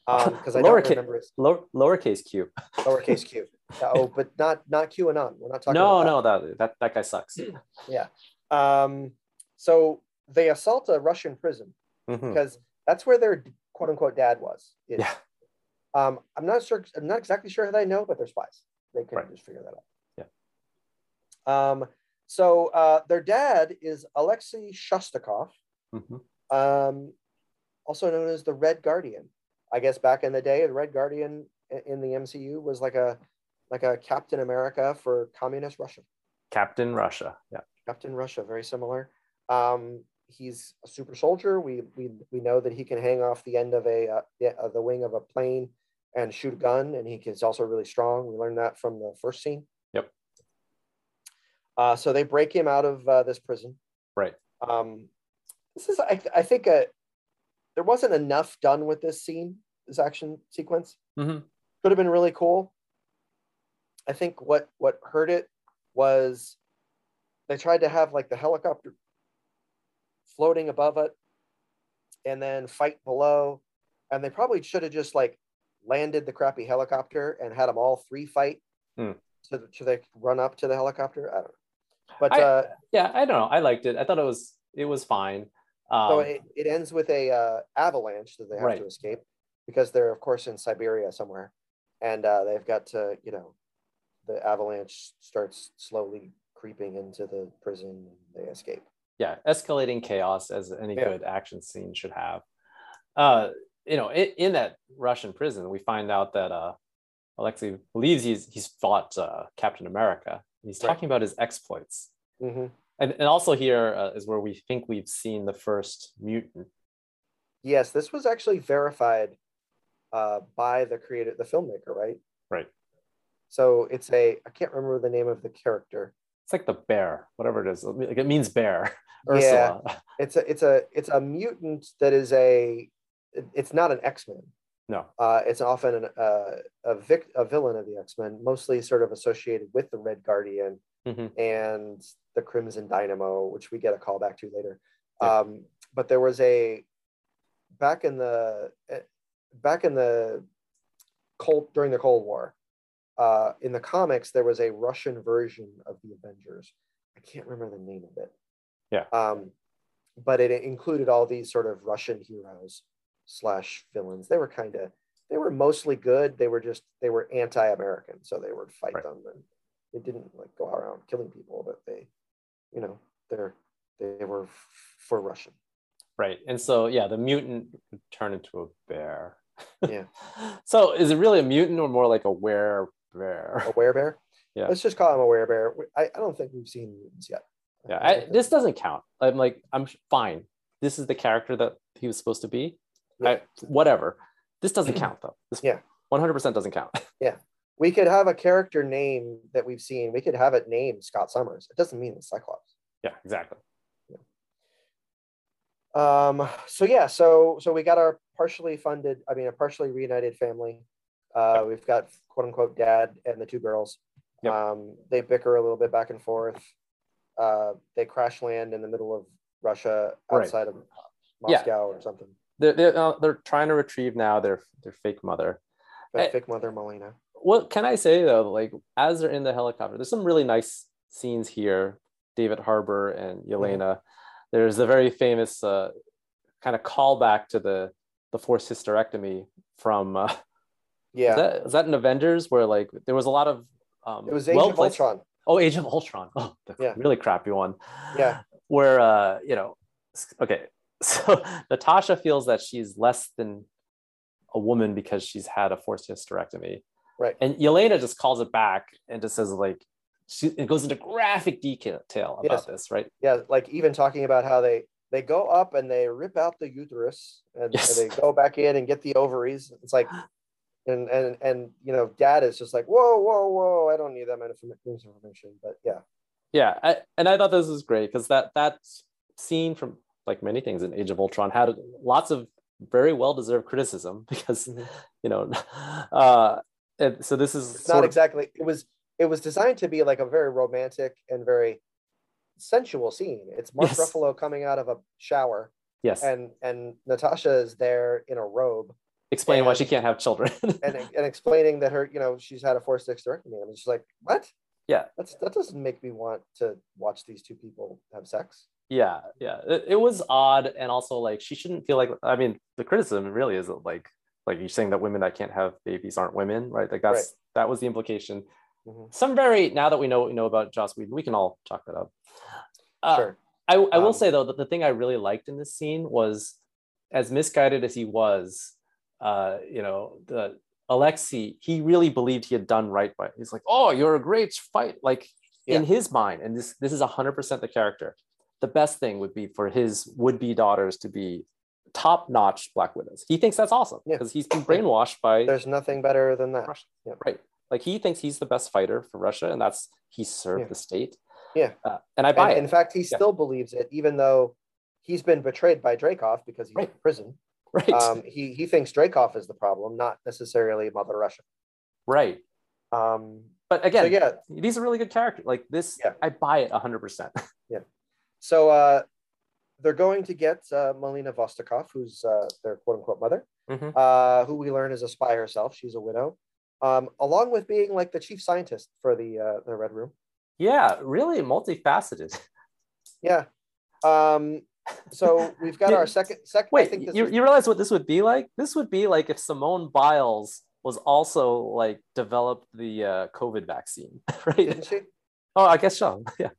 (laughs) because I Lower don't remember his Lower, lowercase q (laughs) lowercase Q. oh, but not not QAnon. We're not talking. no about that. no that, that that guy sucks (clears throat) yeah. Um, so they assault a Russian prison Mhm. because that's where their quote unquote dad was. is. Yeah. Um, I'm not sure. I'm not exactly sure how they know, but they're spies. They can Right. just figure that out. Yeah. Um, so uh, their dad is Alexei Shostakov, Mhm. um, also known as the Red Guardian. I guess back in the day, the Red Guardian in the MCU was like a like a Captain America for communist Russia. captain russia yeah Captain Russia, very similar. Um, he's a super soldier. We we we know that he can hang off the end of a uh, yeah, uh, the wing of a plane and shoot a gun, and he is also really strong. We learned that from the first scene. Yep. Uh, so they break him out of uh, this prison. Right. Um, this is I I think uh there wasn't enough done with this scene, this action sequence. Mhm. Could have been really cool. I think what what hurt it was they tried to have like the helicopter floating above it and then fight below and they probably should have just like landed the crappy helicopter and had them all three fight Hmm. so, so they run up to the helicopter? I don't know. But I- uh yeah i don't know. I liked it. I thought it was it was fine. Um, so it, it ends with a uh, avalanche that they have Right. to escape because they're of course in siberia somewhere. And uh, they've got to you know the avalanche starts slowly creeping into the prison and they escape. Yeah escalating chaos as any Yeah. good action scene should have. Uh you know in, in that russian prison we find out that uh Alexei believes he's he's fought uh, Captain America. He's Right. talking about his exploits, hmm and and also here uh, is where we think we've seen the first mutant. Yes, this was actually verified uh, by the creator, the filmmaker, right? Right. So it's a I can't remember the name of the character. It's like the bear, whatever it is. Like it means bear. (laughs) Yeah. (laughs) It's a it's a it's a mutant that is a it- it's not an X-Men. No. Uh, it's often an, uh, a vic, a villain of the X-Men, mostly sort of associated with the Red Guardian Mhm. and the Crimson Dynamo, which we get a call back to later. Yeah. Um, but there was a back in the eh, back in the cold during the Cold War. Uh, in the comics, there was a Russian version of the Avengers. I can't remember the name of it. Yeah. Um, but it included all these sort of Russian heroes slash villains. They were kind of they were mostly good. They were just they were anti-American, so they would fight Right. them and they didn't like go around killing people, but they, you know, they're they were for Russian. Right. And so yeah, the mutant would turn into a bear. Yeah. (laughs) so is it really a mutant or more like a were bear? A werebear. Yeah. Let's just call him a werebear. bear. I, I don't think we've seen mutants yet. Yeah. I, this doesn't count. I'm like, I'm fine. This is the character that he was supposed to be. Yeah. I, whatever. This doesn't (clears throat) count though. This Yeah. 100% doesn't count. (laughs) Yeah. We could have a character name that we've seen. We could have it named Scott Summers. It doesn't mean it's Cyclops. yeah, exactly. Um, so yeah, so so we got our partially funded, I mean, a partially reunited family. Uh, we've got quote unquote dad and the two girls. Yep. Um, they bicker a little bit back and forth. Uh, they crash land in the middle of Russia Right. outside of Yeah. Moscow or something. They're, they're, uh, they're trying to retrieve now their, their fake mother. That Eh. fake mother Molina. what can I say though? Like as they're in the helicopter, there's some really nice scenes here. David Harbour and Yelena. There's the very famous uh, kind of callback to the the forced hysterectomy from. Uh, (laughs) Yeah, is, that, is that in Avengers where like there was a lot of um, it was Age of Ultron. Oh, Age of Ultron. (laughs) Oh, the Yeah. really crappy one. Yeah. Where uh, you know, okay, so Natasha feels that she's less than a woman because she's had a forced hysterectomy. Right. And Yelena just calls it back and just says like she it goes into graphic detail about Yes. this, right? Yeah, like even talking about how they they go up and they rip out the uterus and, Yes. and they go back in and get the ovaries. It's like, and and and you know, dad is just like, whoa, whoa, whoa, I don't need that much information. But yeah, Yeah, I, and I thought this was great because that that scene from like many things in Age of Ultron had lots of very well deserved criticism (laughs) because Mhm. you know, (laughs) uh, and so this is not of- exactly. It was it was designed to be like a very romantic and very sensual scene. It's Mark Yes. Ruffalo coming out of a shower, yes, and and Natasha is there in a robe explain why she can't have children. (laughs) and and explaining that her, you know, she's had a forced hysterectomy. I'm just like, what? Yeah. that's that doesn't make me want to watch these two people have sex. Yeah, yeah, it, it was odd, and also like she shouldn't feel like. I mean, the criticism really is that, like like you're saying that women that can't have babies aren't women, right? Like that's Right. that was the implication. Mhm. Some very now that we know what we know about Joss Whedon, we can all chalk that up. Uh, sure. I, I will Um, say though that the thing I really liked in this scene was, as misguided as he was, uh, you know, the Alexei, he really believed he had done right by. He's like, oh, you're a great fight, like in his mind, and this this is hundred percent the character. The best thing would be for his would-be daughters to be top-notch Black Widows. He thinks that's awesome Yeah. because he's been brainwashed by There's nothing better than that. Russia. Yeah. Right. Like he thinks he's the best fighter for Russia, and that's he served Yeah. the state. Yeah. Uh, and I buy And it. in fact, he Yeah. still believes it, even though he's been betrayed by Dreykov because he's in prison. right. Um, he he thinks Dreykov is the problem, not necessarily Mother Russia. right. Um, But again, so yeah, these are really good characters. Like this, Yeah. I buy it 100%. So uh, they're going to get uh, Melina Vostokoff, who's uh, their quote unquote mother. Mhm. uh, who we learn is a spy herself. She's a widow, um, along with being like the chief scientist for the uh, the Red Room. Yeah, really multifaceted. (laughs) Yeah. Um, so we've got Did- our (laughs) second second. I Wait, think this you, is- you realize what this would be like? This would be like if Simone Biles was also like developed the uh, COVID vaccine, (laughs) right? didn't she? Oh, I guess so. Yeah.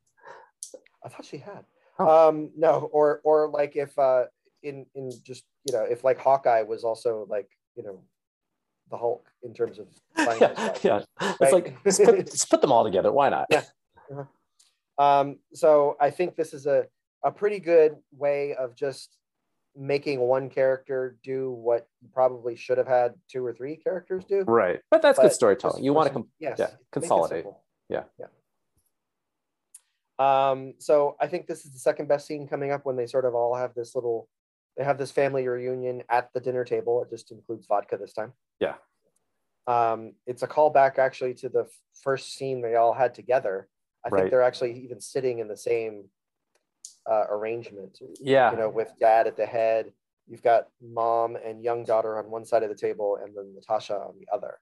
I thought she had. Oh. Um, no, or or like if uh, in in just you know if like Hawkeye was also like you know the Hulk in terms of (laughs) yeah, yeah. It's Right. like just put, (laughs) just put them all together. Why not? Yeah. Um, so I think this is a, a pretty good way of just making one character do what you probably should have had two or three characters do. Right. But that's But good storytelling. You want to com- yes, yeah, consolidate. Yeah. Yeah. Um, so I think this is the second best scene coming up when they sort of all have this little they have this family reunion at the dinner table. It just includes vodka this time. Yeah. Um, it's a callback actually to the first scene they all had together. I Right. think they're actually even sitting in the same uh, arrangement. yeah. You know, with dad at the head, you've got mom and young daughter on one side of the table, and then Natasha on the other.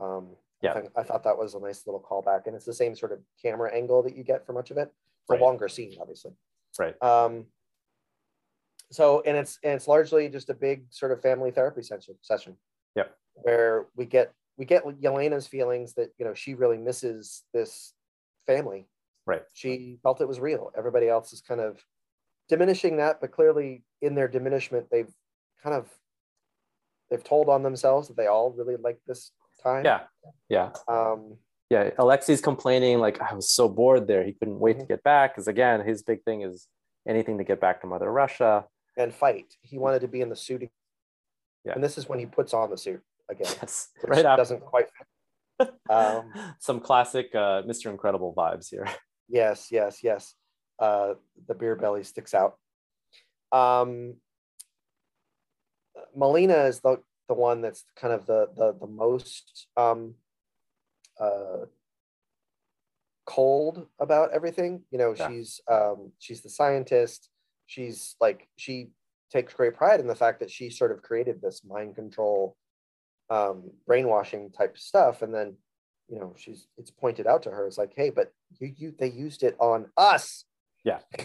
Um, Yeah. I, I thought that was a nice little callback, and it's the same sort of camera angle that you get for much of it. It's Right. a longer scene, obviously. Right. Um, so, and it's and it's largely just a big sort of family therapy session. Session. Yep. Where we get we get Yelena's feelings that you know she really misses this family. Right. She felt it was real. Everybody else is kind of diminishing that, but clearly in their diminishment, they've kind of they've told on themselves that they all really like this time. Yeah. Yeah. Um, Yeah. Alexi's complaining, like, I was so bored there. He couldn't wait to Mhm. get back. Because again, his big thing is anything to get back to Mother Russia. and fight. He wanted to be in the suit. Yeah. And this is when he puts on the suit again. (laughs) Yes. Right after. doesn't quite fit. Um, (laughs) Some classic uh, Mr. Incredible vibes here. (laughs) Yes, yes, yes. Uh, the beer belly sticks out. Um, Melina is the the one that's kind of the the the most um, uh, cold about everything. You know, Yeah. she's um, she's the scientist. She's like she takes great pride in the fact that she sort of created this mind control, um, brainwashing type stuff, and then you know she's it's pointed out to her it's like hey but you you they used it on us Yeah. (laughs)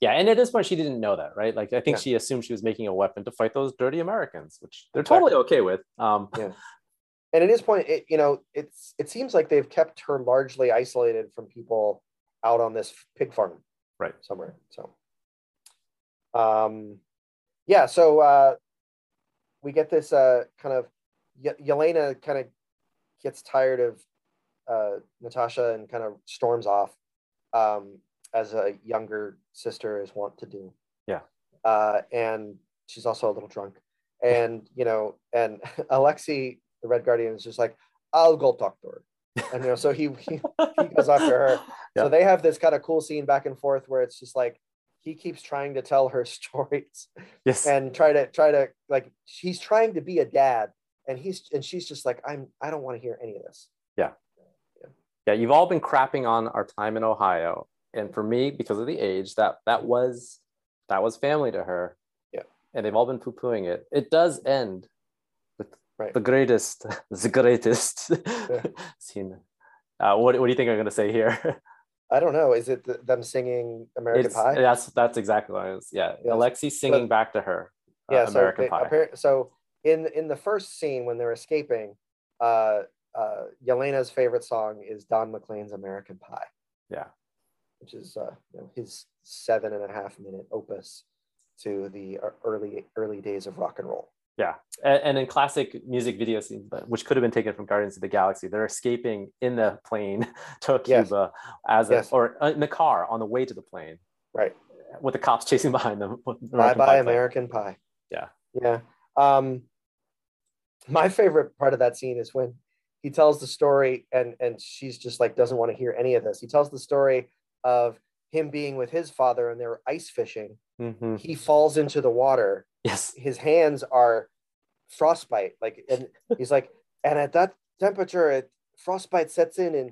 Yeah, and at this point, she didn't know that, right? Like, I think Yeah. she assumed she was making a weapon to fight those dirty Americans, which they're totally okay with. Um, Yeah. (laughs) and at this point it you know it's it seems like they've kept her largely isolated from people out on this pig farm Right. somewhere so um yeah so uh we get this uh kind of Ye- Yelena kind of gets tired of uh Natasha and kind of storms off um as a younger sister is wont to do. Yeah. uh and she's also a little drunk. And you know and (laughs) alexi the red guardian is just like i'll go talk to her. And you know so he he, he goes after her. (laughs) Yeah. so they have this kind of cool scene back and forth where it's just like he keeps trying to tell her (laughs) stories yes. and try to try to like he's trying to be a dad and he's and she's just like i'm i don't want to hear any of this. Yeah. Yeah, you've all been crapping on our time in Ohio, and for me, because of the age, that that was that was family to her. Yeah. and they've all been poo pooing it. It does end with Right. the greatest, (laughs) the greatest (laughs) (laughs) scene. Uh, what what do you think I'm going to say here? i don't know is it th- them singing american It's- pie That's that's exactly what I was. Yeah, Yes. Alexi singing back to her. uh, yeah so American they- Pie. appar- so in in the first scene when they're escaping uh uh yelena's favorite song is don mclean's american pie Yeah. Which is uh you know his seven and a half minute opus to the early early days of rock and roll Yeah, and, and in classic music video scenes, which could have been taken from Guardians of the Galaxy, they're escaping in the plane (laughs) to Yes. Cuba as a, Yes. or uh, in the car on the way to the plane right with the cops (laughs) chasing behind them. bye bye american pie Yeah. yeah um my favorite part of that scene is when he tells the story and and she's just like doesn't want to hear any of this he tells the story of him being with his father and they're ice fishing Mhm. he falls into the water Yes. his hands are frostbite like and he's like and at that temperature it frostbite sets in in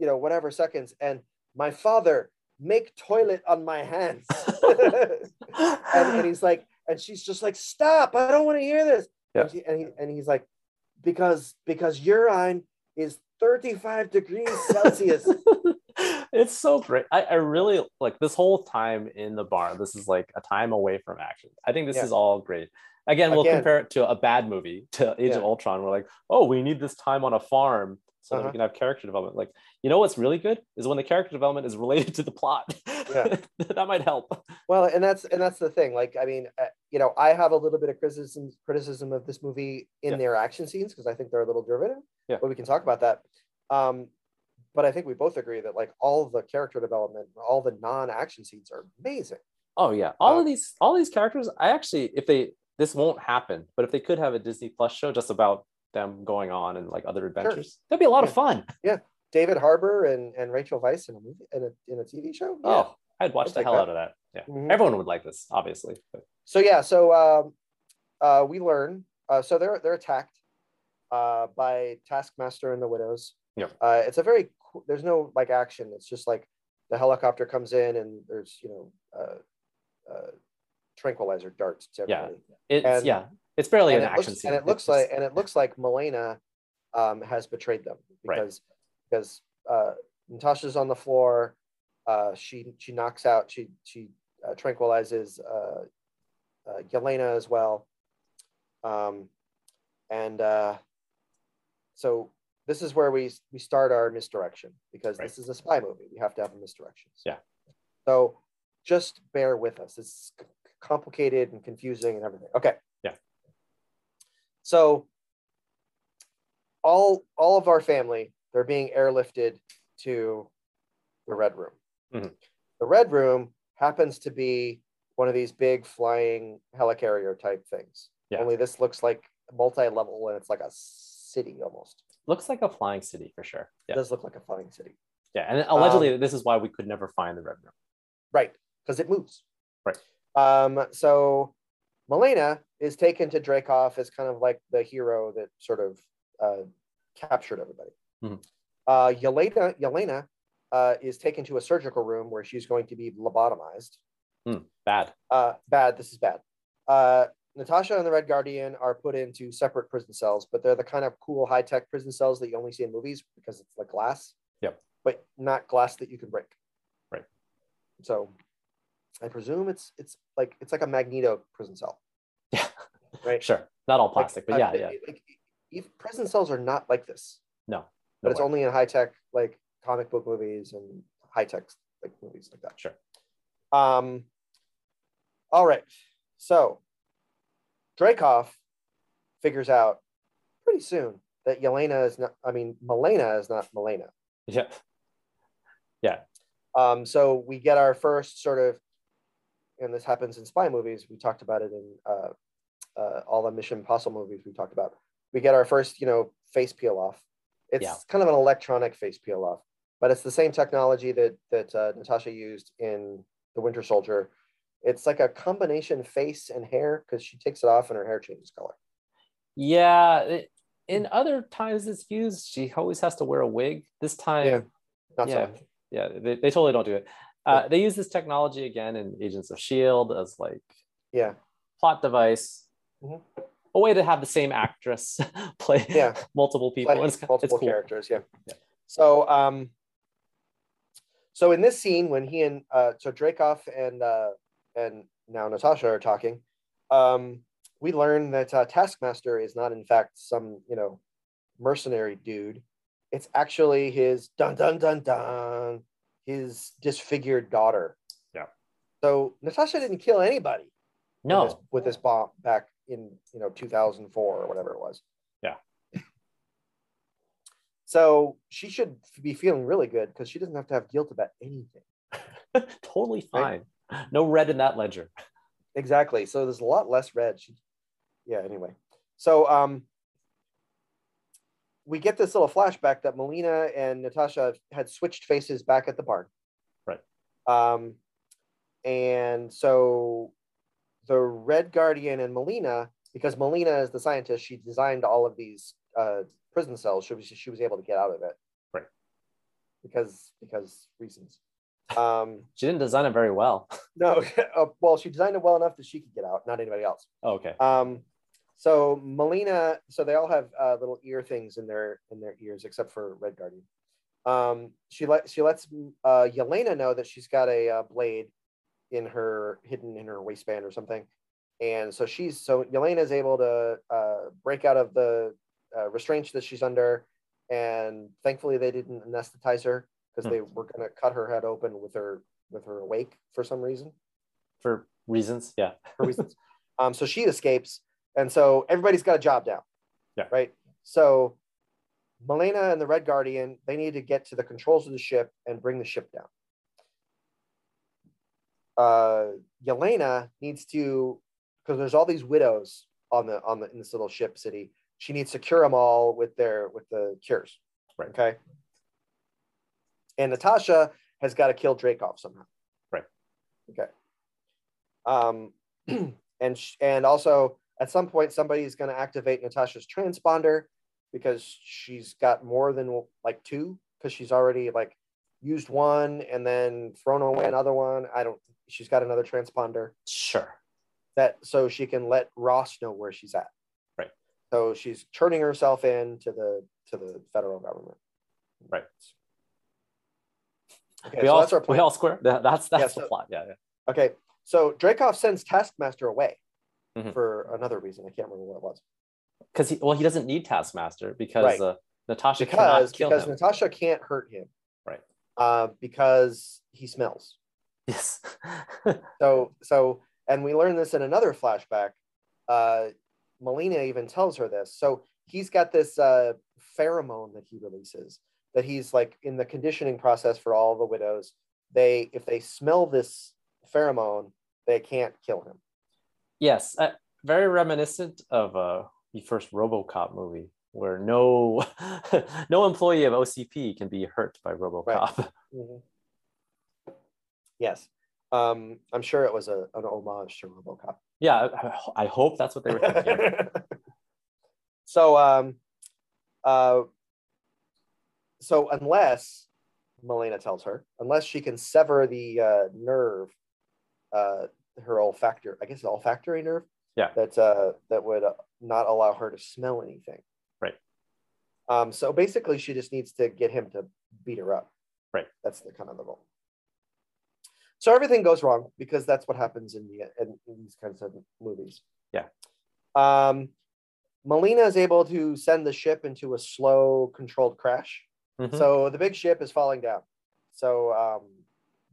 you know whatever seconds and my father make toilet on my hands (laughs) and, and he's like and she's just like stop i don't want to hear this Yeah. and, she, and, he, and he's like because because urine is 35 degrees celsius (laughs) it's so great. I, I really like this whole time in the barn. This is like a time away from action. I think this Yeah. is all great. Again, we'll Again. compare it to a bad movie, to Age of Ultron. We're like, oh, we need this time on a farm so that Uh-huh. we can have character development. Like, you know what's really good is when the character development is related to the plot. Yeah. (laughs) that might help. Well, and that's and that's the thing. Like, I mean, uh, you know, I have a little bit of criticism criticism of this movie in Yeah. their action scenes because I think they're a little derivative. Yeah. But we can talk about that. Um, but I think we both agree that like all the character development, all the non-action scenes are amazing. Oh yeah, all Um, of these, all these characters. I actually, if they, this won't happen, but if they could have a Disney Plus show just about them going on and like other adventures, that'd be a lot of fun. (laughs) Yeah, David Harbour and, and Rachel Weisz in a movie in a, in a TV show. Yeah. Oh, I'd watch I'd the hell that. out of that. Yeah, Mhm. everyone would like this, obviously. But So yeah, so um, uh, we learn. Uh, so they're they're attacked uh, by Taskmaster and the Widows. Yep. Uh, it's a very there's no like action. It's just like the helicopter comes in and there's you know uh, uh, tranquilizer darts to Yeah. it's And- yeah, it's barely an it action looks, scene. and it looks It's like just- and it looks like Melina um, has betrayed them Right. because because uh, Natasha's on the floor. Uh, she she knocks out she she uh, tranquilizes uh, uh, Yelena as well, um, and uh, so this is where we we start our misdirection because Right. this is a spy movie. We have to have a misdirection. Yeah. So just bear with us. It's complicated and confusing and everything. Okay. Yeah. So all all of our family they're being airlifted to the red room. Mhm. The red room happens to be one of these big flying helicarrier type things. Yeah. Only this looks like multi-level and it's like a city almost. Looks like a flying city for sure. It Yeah, does look like a flying city. yeah, and allegedly Um, this is why we could never find the red room. Right, because it moves. Right. Um, so Melina is taken to Dreykov as kind of like the hero that sort of uh, captured everybody. Mhm. Uh, Yelena, Yelena uh, is taken to a surgical room where she's going to be lobotomized. Hmm, bad. Uh, bad. This is bad. Natasha and the Red Guardian are put into separate prison cells, but they're the kind of cool high tech prison cells that you only see in movies because it's like glass. Yep. But not glass that you can break. Right. So, I presume it's it's like it's like a Magneto prison cell, Yeah, right? sure. Not all Like, plastic, but uh, yeah, yeah. Like, prison cells are not like this, No, but it's way. only in high tech like comic book movies and high tech like movies like that. sure. Um, all right. So Dreykov figures out pretty soon that Yelena is not, I mean, Melina is not Melina. Yeah, yeah, Um, so we get our first sort of, and this happens in spy movies. We talked about it in uh, uh, all the Mission Impossible movies we talked about. We get our first, you know, face peel off. It's Yeah. kind of an electronic face peel off, but it's the same technology that that uh, Natasha used in The Winter Soldier. It's like a combination face and hair because she takes it off and her hair changes color. yeah. it- in other times it's used, she always has to wear a wig. This time, Yeah. Not so yeah, much. yeah, they, they totally don't do it. Uh, they use this technology again in Agents of Shield as like Yeah. plot device, Mhm. a way to have the same actress (laughs) play Yeah. multiple people. Play it's, multiple it's cool. characters. Yeah. Yeah. So um, so in this scene when he and uh, so Dreykov and uh, and now Natasha are talking, um, we learn that uh, Taskmaster is not in fact some you know mercenary dude. It's actually his dun dun dun dun his disfigured daughter. Yeah. So Natasha didn't kill anybody with No, this, with this bomb back in you know 2004 or whatever it was. Yeah. (clears throat) So she should be feeling really good because she doesn't have to have guilt about anything. (laughs) totally Right. (laughs) No red in that ledger. Exactly. So there's a lot less red. She, yeah. Anyway, so um, we get this little flashback that Melina and Natasha had switched faces back at the barn. Right. Um, and so the Red Guardian and Melina, because Melina is the scientist, she designed all of these uh, prison cells. She was she was able to get out of it. Right. Because because reasons. Um, She didn't design it very well. (laughs) no, (laughs) uh, well, she designed it well enough that she could get out, not anybody else. Oh, okay. Um, so Melina, so they all have uh, little ear things in their in their ears, except for Red Guardian. Um, she let she lets uh, Yelena know that she's got a uh, blade in her hidden in her waistband or something, and so she's so Yelena is able to uh, break out of the uh, restraints that she's under and thankfully they didn't anesthetize her because Hmm. they were going to cut her head open with her with her awake for some reason For reasons, yeah. for reasons. (laughs) um, so she escapes, and so everybody's got a job now. Yeah. Right. So Melina and the Red Guardian they need to get to the controls of the ship and bring the ship down. Uh, Yelena needs to because there's all these widows on the on the in this little ship city. She needs to cure them all with their with the cures. Right. Okay. And Natasha has got to kill Dreykov somehow. Right. Okay. Um, (clears throat) and sh- and also at some point somebody's going to activate Natasha's transponder because she's got more than like two because she's already like used one and then thrown away another one. I don't. She's got another transponder Sure. that so she can let Ross know where she's at. Right. So she's turning herself in to the to the federal government. Right. Okay, we so all that's our we all square. That, that's that's Yeah, the so- plot. Yeah, yeah. Okay, so Dreykov sends Taskmaster away Mhm. for another reason. I can't remember what it was. Because he well, he doesn't need Taskmaster because Right. uh, Natasha Because cannot kill because him. Natasha can't hurt him. Right. Uh, because he smells. Yes. (laughs) So so and we learn this in another flashback. Uh, Melina even tells her this. So he's got this uh, pheromone that he releases that he's like in the conditioning process for all the widows. They if they smell this pheromone, they can't kill him. yes. Uh, very reminiscent of uh, the first RoboCop movie, where no (laughs) no employee of OCP can be hurt by RoboCop. Mhm. Yes. Um, I'm sure it was a, an homage to RoboCop. Yeah, I, I hope that's what they were thinking. (laughs) so, um, uh, so unless Melina tells her, unless she can sever the uh, nerve, uh, her olfactory, I guess olfactory nerve, Yeah. that uh, that would not allow her to smell anything. Right. Um, so basically, she just needs to get him to beat her up. Right. That's the kind of the goal. So everything goes wrong because that's what happens in the in, in these kinds of movies. Yeah. Um, Melina is able to send the ship into a slow, controlled crash. Mhm. So the big ship is falling down. So um,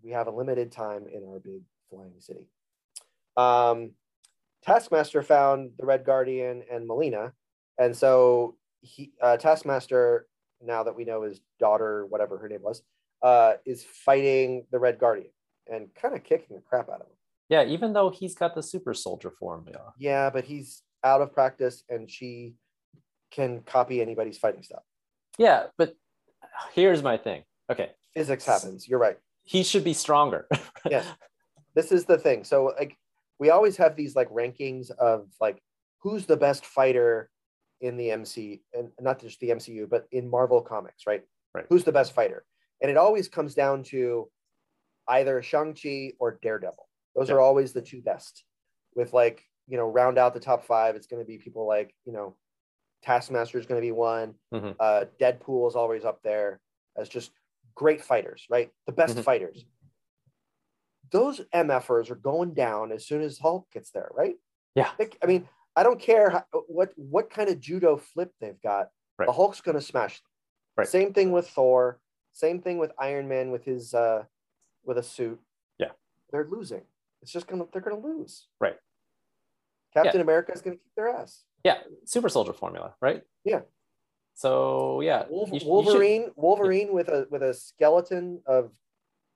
we have a limited time in our big flying city. Um, Taskmaster found the Red Guardian and Melina, and so he uh, Taskmaster, now that we know his daughter, whatever her name was, uh, is fighting the Red Guardian and kind of kicking the crap out of him. Yeah, even though he's got the super soldier form, yeah. Yeah, but he's out of practice, and she can copy anybody's fighting style. Yeah, but here's my thing. Okay, Physics happens. You're right. he should be stronger. (laughs) Yes. this is the thing. So like we always have these like rankings of like who's the best fighter in the MC and not just the MCU, but in Marvel comics, right? Right. Who's the best fighter? And it always comes down to either Shang-Chi or Daredevil. Those Yeah. are always the two best. With like, you know, round out the top five, it's gonna be people like, you know, Taskmaster is gonna be one. Mhm. Uh Deadpool is always up there as just great fighters, right? The best Mhm. fighters those MFers are going down as soon as Hulk gets there, right? Yeah. I mean, I don't care how, what what kind of judo flip they've got. Right. The Hulk's going to smash them. Right. Same thing with Thor. Same thing with Iron Man with his uh with a suit. Yeah. They're losing. It's just gonna they're gonna lose. Right. Captain America is gonna kick their ass. Yeah, super soldier formula, right? Yeah. So yeah, you sh- you should- Wolverine, Wolverine with a with a skeleton of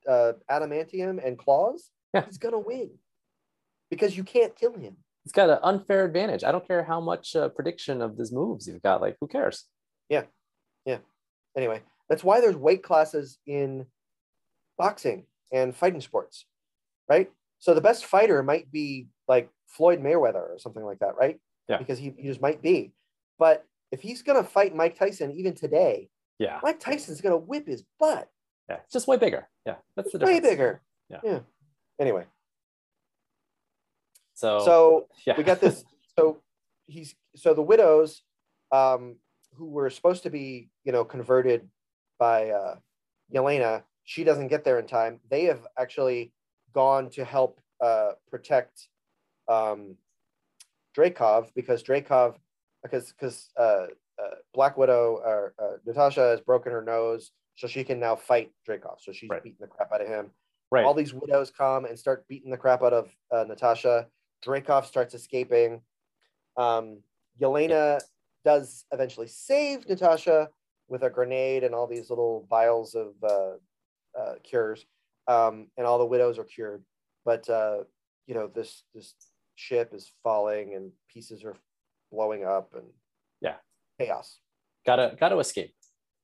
uh, adamantium and claws. Yeah. He's gonna win because you can't kill him. He's got an unfair advantage. I don't care how much uh, prediction of his moves you've got. Like, who cares? Yeah, yeah. Anyway, that's why there's weight classes in boxing and fighting sports, right? So the best fighter might be like Floyd Mayweather or something like that, right? Yeah. Because he, he just might be. But if he's gonna fight Mike Tyson even today, Yeah, Mike Tyson's gonna whip his butt. yeah, it's just way bigger. Yeah, that's the Way bigger. Yeah. Yeah. Anyway, So, so yeah, we got this. (laughs) So he's so the widows, um, who were supposed to be, you know, converted by uh, Yelena, she doesn't get there in time. They have actually gone to help uh, protect um, Dreykov because Dreykov, because because uh, uh, Black Widow or uh, Natasha has broken her nose, so she can now fight Dreykov. So she's Right. beating the crap out of him. Right. All these widows come and start beating the crap out of uh, Natasha. Dreykov starts escaping. Um, Yelena does eventually save Natasha with a grenade and all these little vials of uh, uh, cures, um, and all the widows are cured. But uh, you know this this ship is falling and pieces are blowing up and Yeah. chaos. gotta gotta escape.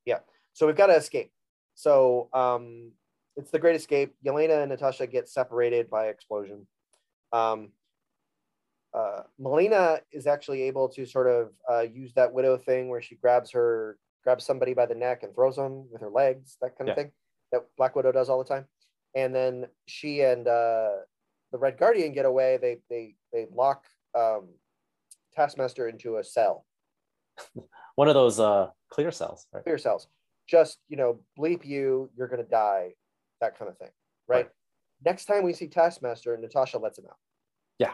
Yeah so we've got to escape. So um, it's the great escape. Yelena and Natasha get separated by explosion. Um, uh, Melina is actually able to sort of uh, use that widow thing where she grabs her grabs somebody by the neck and throws them with her legs, that kind of Yeah. thing that Black Widow does all the time. And then she and uh, the Red Guardian get away. They they they lock um, Taskmaster into a cell, (laughs) One of those uh clear cells, right? clear cells. Just you know, bleep you, you're gonna die, that kind of thing, right? Right. Next time we see Taskmaster, Natasha lets him out Yeah.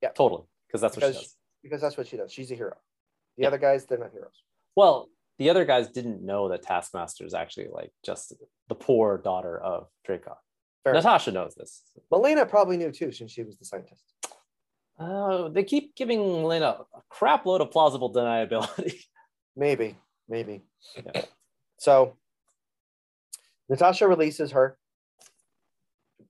Yeah. Totally. Because that's what she does. because that's what she does. She's a hero. The Yeah. other guys, they're not heroes. Well, the other guys didn't know that Taskmaster is actually like just the poor daughter of Dreykov. Fair enough. Natasha knows this. Melina probably knew too, since she was the scientist. Uh, they keep giving Lena a crap load of plausible deniability. (laughs) Maybe, maybe. Yeah. So Natasha releases her.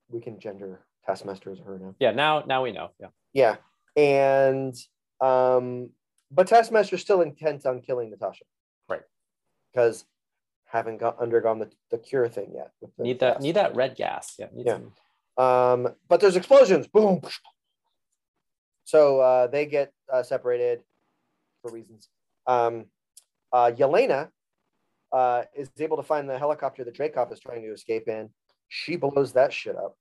We can gender Taskmaster as her now. yeah, now now we know. Yeah. Yeah. And um, but Taskmaster's still intent on killing Natasha. Right. Because haven't got undergone the, the cure thing yet. Need that gas. need that red gas. Yeah. need Yeah. some- Um, but there's explosions. Boom. So uh, they get uh, separated for reasons. Um, uh, Yelena uh, is able to find the helicopter that Dreykov is trying to escape in. She blows that shit up.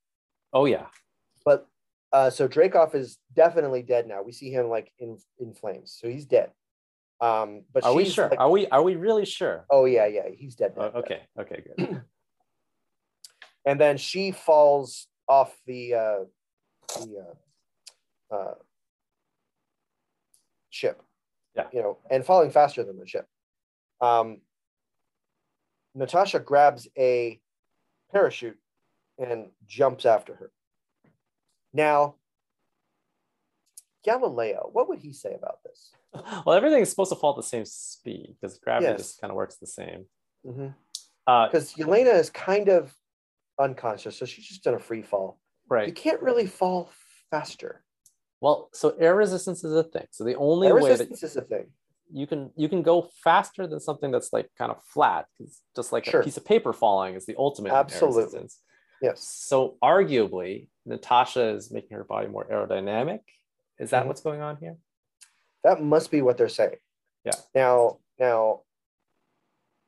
Oh yeah. But uh, so Dreykov is definitely dead now. We see him like in in flames, so he's dead. Um, but Are we sure? like- Are we are we really sure? oh yeah, yeah, he's dead. Oh, okay. Okay. Good. (clears throat) and then she falls off the uh, the uh, uh, ship. Yeah. you know, and falling faster than the ship. Um, Natasha grabs a parachute and jumps after her. Now, Galileo, what would he say about this? (laughs) well, everything is supposed to fall at the same speed because gravity Yes. just kind of works the same. Because Uh, Yelena is kind of unconscious, so she's just in a free fall. Right. You can't really fall faster. Well, so air resistance is a thing. So the only Air way that resistance is a thing. you can you can go faster than something that's like kind of flat. It's just like Sure. a piece of paper falling is the ultimate in air resistance. Yes. So arguably, Natasha is making her body more aerodynamic. Is that Mhm. what's going on here? That must be what they're saying. Yeah. Now, now,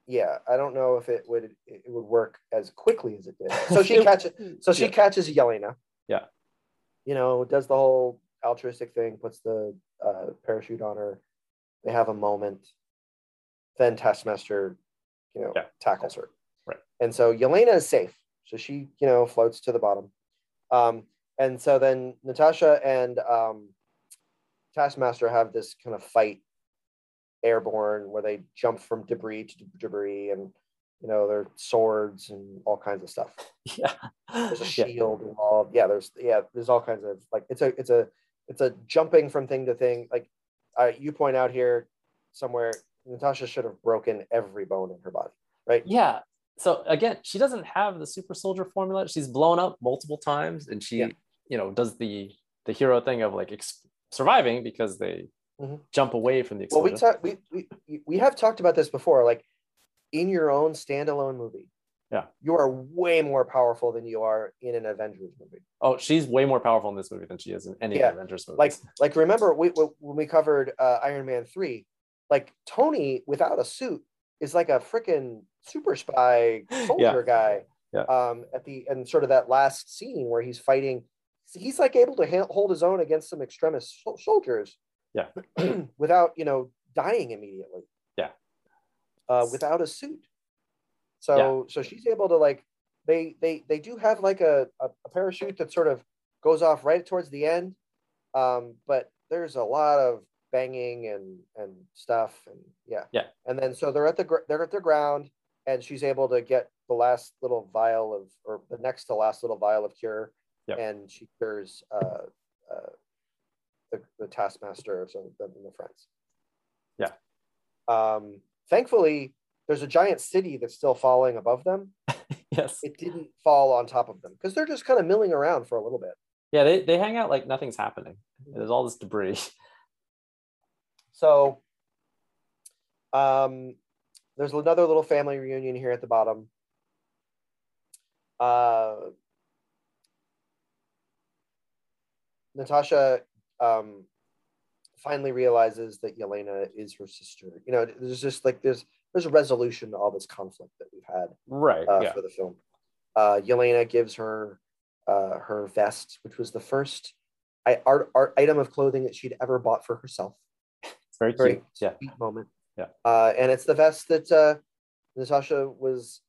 yeah, I don't know if it would it would work as quickly as it did. So she (laughs) catches. So she Yeah. catches Yelena. Yeah. You know, does the whole altruistic thing, puts the uh, parachute on her. They have a moment. Then Taskmaster, you know, Yeah. tackles her. Right. And so Yelena is safe. So she, you know, floats to the bottom. Um, and so then Natasha and um, Taskmaster have this kind of fight airborne where they jump from debris to debris and you know their swords and all kinds of stuff (laughs) Yeah. there's a (laughs) Yeah. shield involved yeah there's yeah there's all kinds of like it's a it's a it's a jumping from thing to thing like uh, you point out here somewhere natasha should have broken every bone in her body right Yeah. So again, she doesn't have the super soldier formula. She's blown up multiple times, and she, Yeah. you know, does the the hero thing of like ex- surviving because they Mhm. jump away from the well we we, we we have talked about this before like in your own standalone movie Yeah. you are way more powerful than you are in an avengers movie oh, she's way more powerful in this movie than she is in any Yeah. Avengers movie. like like remember we when we covered uh, Iron Man three, like Tony without a suit is like a freaking super spy (gasps) soldier guy. Yeah. Um, at the and sort of that last scene where he's fighting, he's like able to ha- hold his own against some extremist sol- soldiers. Yeah. (clears throat) without you know dying immediately. Yeah. Uh, without a suit. So so she's able to like they they they do have like a, a, a parachute that sort of goes off right towards the end um, but there's a lot of banging and and stuff and yeah Yeah. and then so they're at the gr- they're at the ground and she's able to get the last little vial of or the next to last little vial of cure Yep. and she cures uh, uh, the, the taskmaster of some of the friends Yeah. um thankfully there's a giant city that's still falling above them (laughs) yes. it didn't fall on top of them because they're just kind of milling around for a little bit Yeah, they, they hang out like nothing's happening. There's all this debris. So um, there's another little family reunion here at the bottom. Uh, Natasha um, finally realizes that Yelena is her sister. You know, there's just like there's there's a resolution to all this conflict that we've had Right. uh, yeah. for the film. Uh, Yelena gives her uh, her vest, which was the first I, art, art item of clothing that she'd ever bought for herself very very cute. Yeah. moment. Yeah. Uh, and it's the vest that uh, Natasha was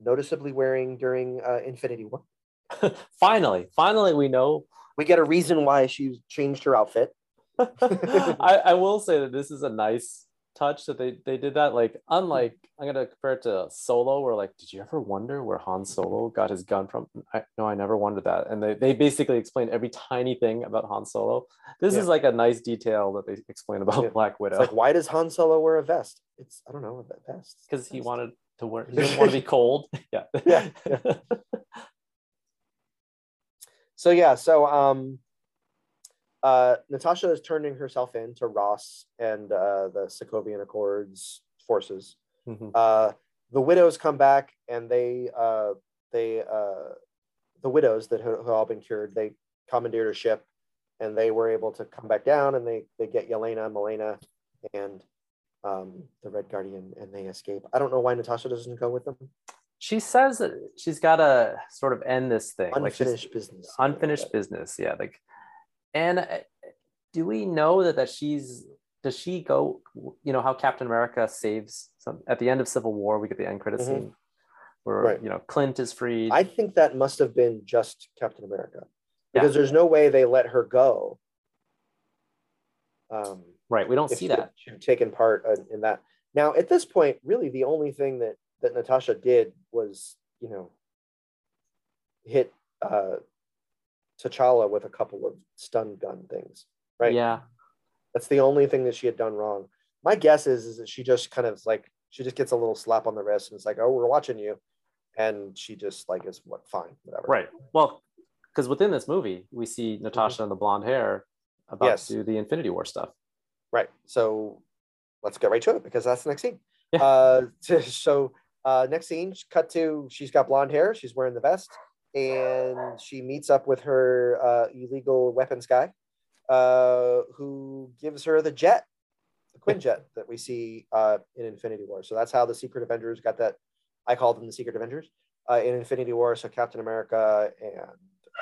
noticeably wearing during uh, Infinity War. (laughs) finally, finally, we know. We get a reason why she changed her outfit. (laughs) I, I will say that this is a nice touch that they, they did that. Like, unlike, I'm going to compare it to Solo, where, like, did you ever wonder where Han Solo got his gun from? I, no, I never wondered that. And they, they basically explain every tiny thing about Han Solo. This Yeah. is like a nice detail that they explain about Yeah. Black It's Widow like, why does Han Solo wear a vest? It's I don't know a vest. because he wanted to wear, he (laughs) didn't want to be cold. (laughs) Yeah. Yeah, So yeah, so um, uh, Natasha is turning herself in to Ross and uh, the Sokovian Accords forces. Mhm. uh, the widows come back and they uh, they uh, the widows that have, all been cured they commandeered a ship and they were able to come back down and they they get Yelena, Melina, and um, the Red Guardian and they escape. I don't know why Natasha doesn't go with them. She says that she's got to sort of end this thing. like Unfinished business. unfinished business yeah like and uh, do we know that that she's does she go you know how captain america saves some at the end of civil war we get the end credit Mhm. scene where Right. you know clint is freed I think that must have been just Captain America because there's no way they let her go. Um, right we don't see that had taken part in that. Now, at this point, really, the only thing that that Natasha did was, you know, hit uh, T'Challa with a couple of stun gun things. Right. yeah That's the only thing that she had done wrong. My guess is is that she just kind of like she just gets a little slap on the wrist and it's like, oh, we're watching you, and she just like is what fine, whatever. right well because within this movie we see natasha and the blonde hair about Yes. to do the infinity war stuff Right. So let's get right to it because that's the next scene. Yeah. Uh, (laughs) so uh, next scene, cut to she's got blonde hair, she's wearing the vest, and she meets up with her uh, illegal weapons guy, uh, who gives her the jet, the Quinjet that we see uh, in Infinity War. So that's how the Secret Avengers got that. I call them the Secret Avengers uh, in Infinity War. So Captain America and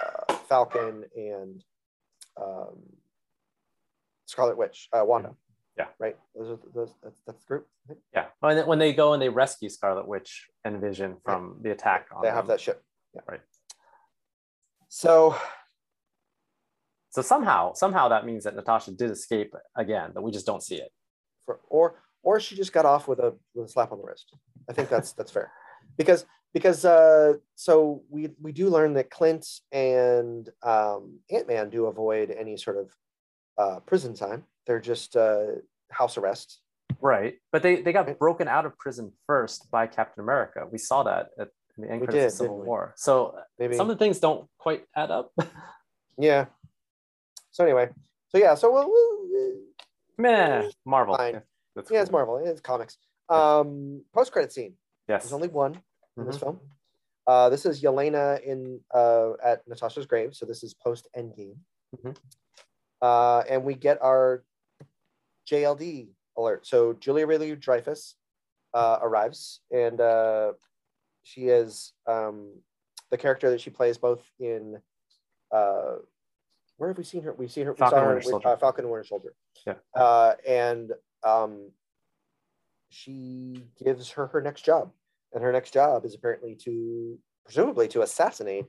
uh, Falcon and um, Scarlet Witch, Wanda. Yeah. Right. Those are those. That's, that's the group. Yeah when they, when they go and they rescue scarlet witch and vision from the attack on They have them. that ship. Yeah. Right. So so somehow somehow that means that natasha did escape again but we just don't see it for or or she just got off with a with a slap on the wrist. I think that's that's fair. (laughs) Because because uh so we we do learn that Clint and um Ant-Man do avoid any sort of uh prison time. They're just uh house arrest. Right. But they, they got broken out of prison first by Captain America. We saw that at in the end of did, Civil? War. So Maybe some of the things don't quite add up. (laughs) yeah. So anyway, so yeah, so we'll, we'll Meh. Marvel. Yeah, yeah, it's. Marvel, it's comics. Um post credit scene. Yes. There's only one in this Mhm. film. Uh, this is Yelena in uh, at Natasha's grave, so this is post Endgame. Mhm. Uh, and we get our JLD alert. So Julia Louis Dreyfus uh, arrives, and uh, she is um, the character that she plays both in. Uh, where have we seen her? We've seen her. Falcon we saw her Winter with, Soldier. Uh, Falcon and Winter Soldier. Yeah. Uh, and um, she gives her her next job, and her next job is apparently to presumably to assassinate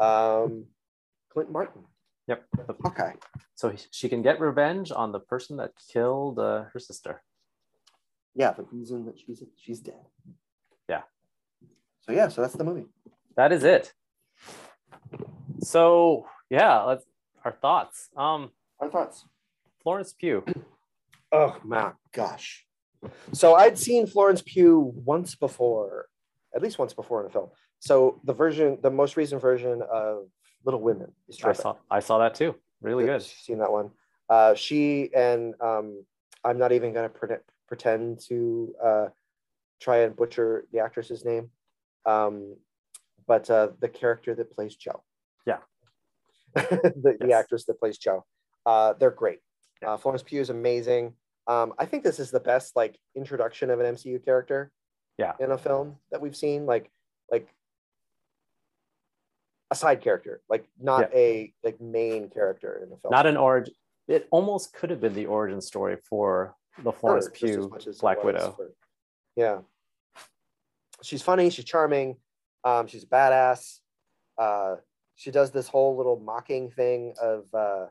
um, Clint Barton. Yep. Okay. So he- she can get revenge on the person that killed uh, her sister. Yeah, the reason that she's she's dead. Yeah. So yeah, so that's the movie. That is it. So yeah, let's our thoughts. Um, Our thoughts. Florence Pugh. (clears throat) Oh my gosh. So I'd seen Florence Pugh once before, at least once before in a film. So the version, the most recent version of Little Women is I saw I saw that too. Really good. Seen that one. Uh, she and um, I'm not even gonna pre- pretend to uh, try and butcher the actress's name, um, but uh, the character that plays Jo. Yeah. (laughs) the, the actress that plays Jo. Uh, they're great. Yeah. Uh, Florence Pugh is amazing. Um, I think this is the best like introduction of an MCU character. Yeah. In a film that we've seen, like like a side character, like not a like main character in the film. Not an origin. It almost could have been the origin story for the Florence as Pugh much as Black Widow. for- yeah. She's funny. She's charming. Um, she's a badass. Uh, she does this whole little mocking thing of uh,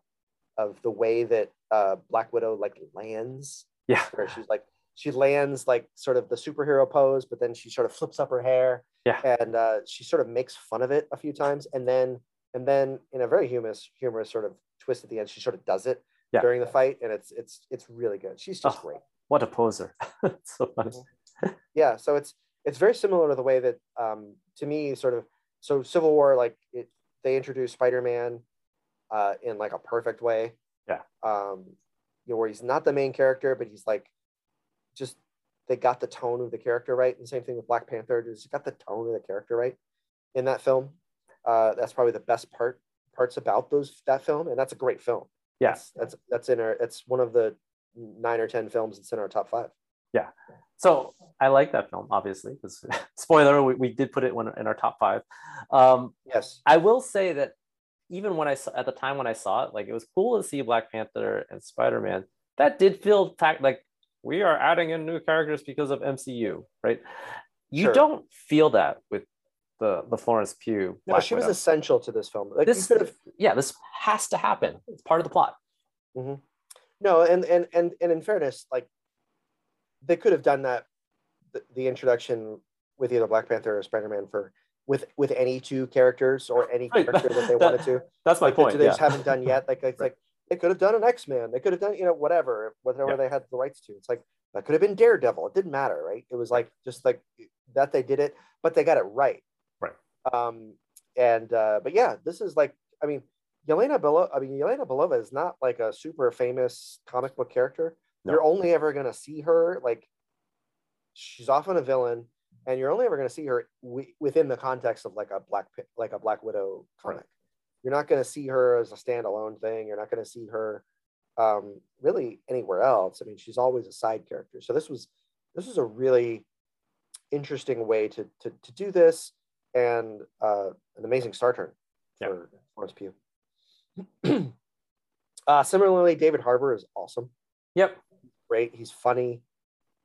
of the way that uh, Black Widow like lands, Yeah. where she's like she lands like sort of the superhero pose, but then she sort of flips up her hair. Yeah. And uh, she sort of makes fun of it a few times, and then and then in a very humorous humorous sort of twist at the end, she sort of does it Yeah. during the fight, and it's it's it's really good. She's just Oh. great. What a poser. (laughs) so funny. yeah so it's it's very similar to the way that um to me sort of so civil war like it they introduced spider-man uh in like a perfect way Yeah. um you know where he's not the main character but he's like just they got the tone of the character right and same thing with black panther just got the tone of the character right in that film uh that's probably the best part parts about those that film and that's a great film Yeah. that's that's, that's in our it's one of the nine or ten films that's in our top five Yeah, So I like that film, obviously, because (laughs) spoiler, we, we did put it one in our top five. Um, yes I will say that even when I saw at the time when I saw it, like it was cool to see Black Panther and Spider Man. That did feel fact like we are adding in new characters because of MCU, right? You Sure. don't feel that with the the Florence Pugh. No, Black she was essential to this film. Like this you could have yeah, this has to happen. It's part of the plot. Mm-hmm. no, and and and and in fairness, like they could have done that, the, the introduction with either Black Panther or Spider Man for with with any two characters or any Right, character that they (laughs) that- wanted to. That's my Like, they- point. They yeah. just haven't done yet. Like it's (laughs) like they could have done an X Man. They could have done you know whatever whatever Yeah. they had the rights to. It's like that could have been Daredevil. It didn't matter, right? It was like just like that they did it, but they got it right. Right. Um, and uh, but yeah, this is like I mean, Yelena Belova. I mean, Yelena Belova is not like a super famous comic book character. No. You're only ever gonna see her like she's often a villain, and you're only ever gonna see her wi- within the context of like a black like a Black Widow Right. You're not gonna see her as a standalone thing. You're not gonna see her um, really anywhere else. I mean, she's always a side character. So this was this was a really interesting way to to, to do this, and uh, an amazing star turn Yeah. for Florence Pugh. (clears throat) uh, similarly, David Harbour is awesome. Yep. Great. He's funny.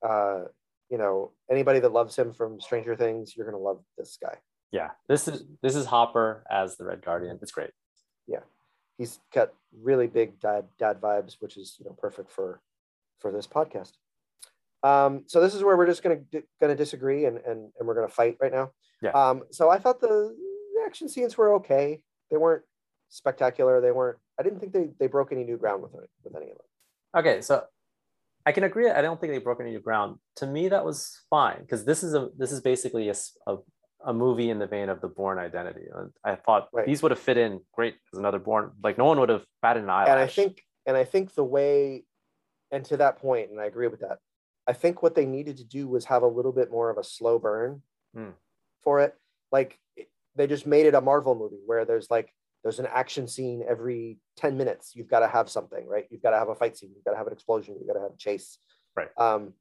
Uh, you know, anybody that loves him from Stranger Things, you're gonna love this guy. Yeah. This is this is Hopper as the Red Guardian. It's great. Yeah, he's got really big dad dad vibes, which is you know perfect for for this podcast. Um, so this is where we're just gonna gonna disagree and and and we're gonna fight right now. Yeah. Um, so I thought the action scenes were okay. They weren't spectacular. They weren't. I didn't think they they broke any new ground with it with any of them. Okay, so I can agree. I don't think they broke any new ground. To me, that was fine because this is a this is basically a, a, a movie in the vein of the Bourne Identity. And I thought Right. these would have fit in great as another Bourne. Like no one would have batted an eyelash. and I think and I think the way and to that point, and I agree with that. I think what they needed to do was have a little bit more of a slow burn Hmm. for it. Like they just made it a Marvel movie where there's like there's an action scene every 10 minutes. You've got to have something, right? You've got to have a fight scene, you've got to have an explosion, you've got to have a chase. Right. Um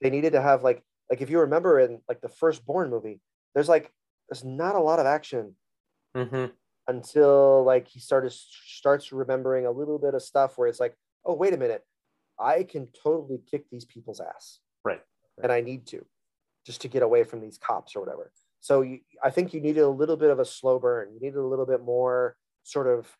they needed to have like like if you remember in like the first Bourne movie, there's like there's not a lot of action Mhm. until like he started starts remembering a little bit of stuff where it's like, oh wait a minute, I can totally kick these people's ass, Right. and I need to, just to get away from these cops or whatever. So you, I think you needed a little bit of a slow burn. You needed a little bit more sort of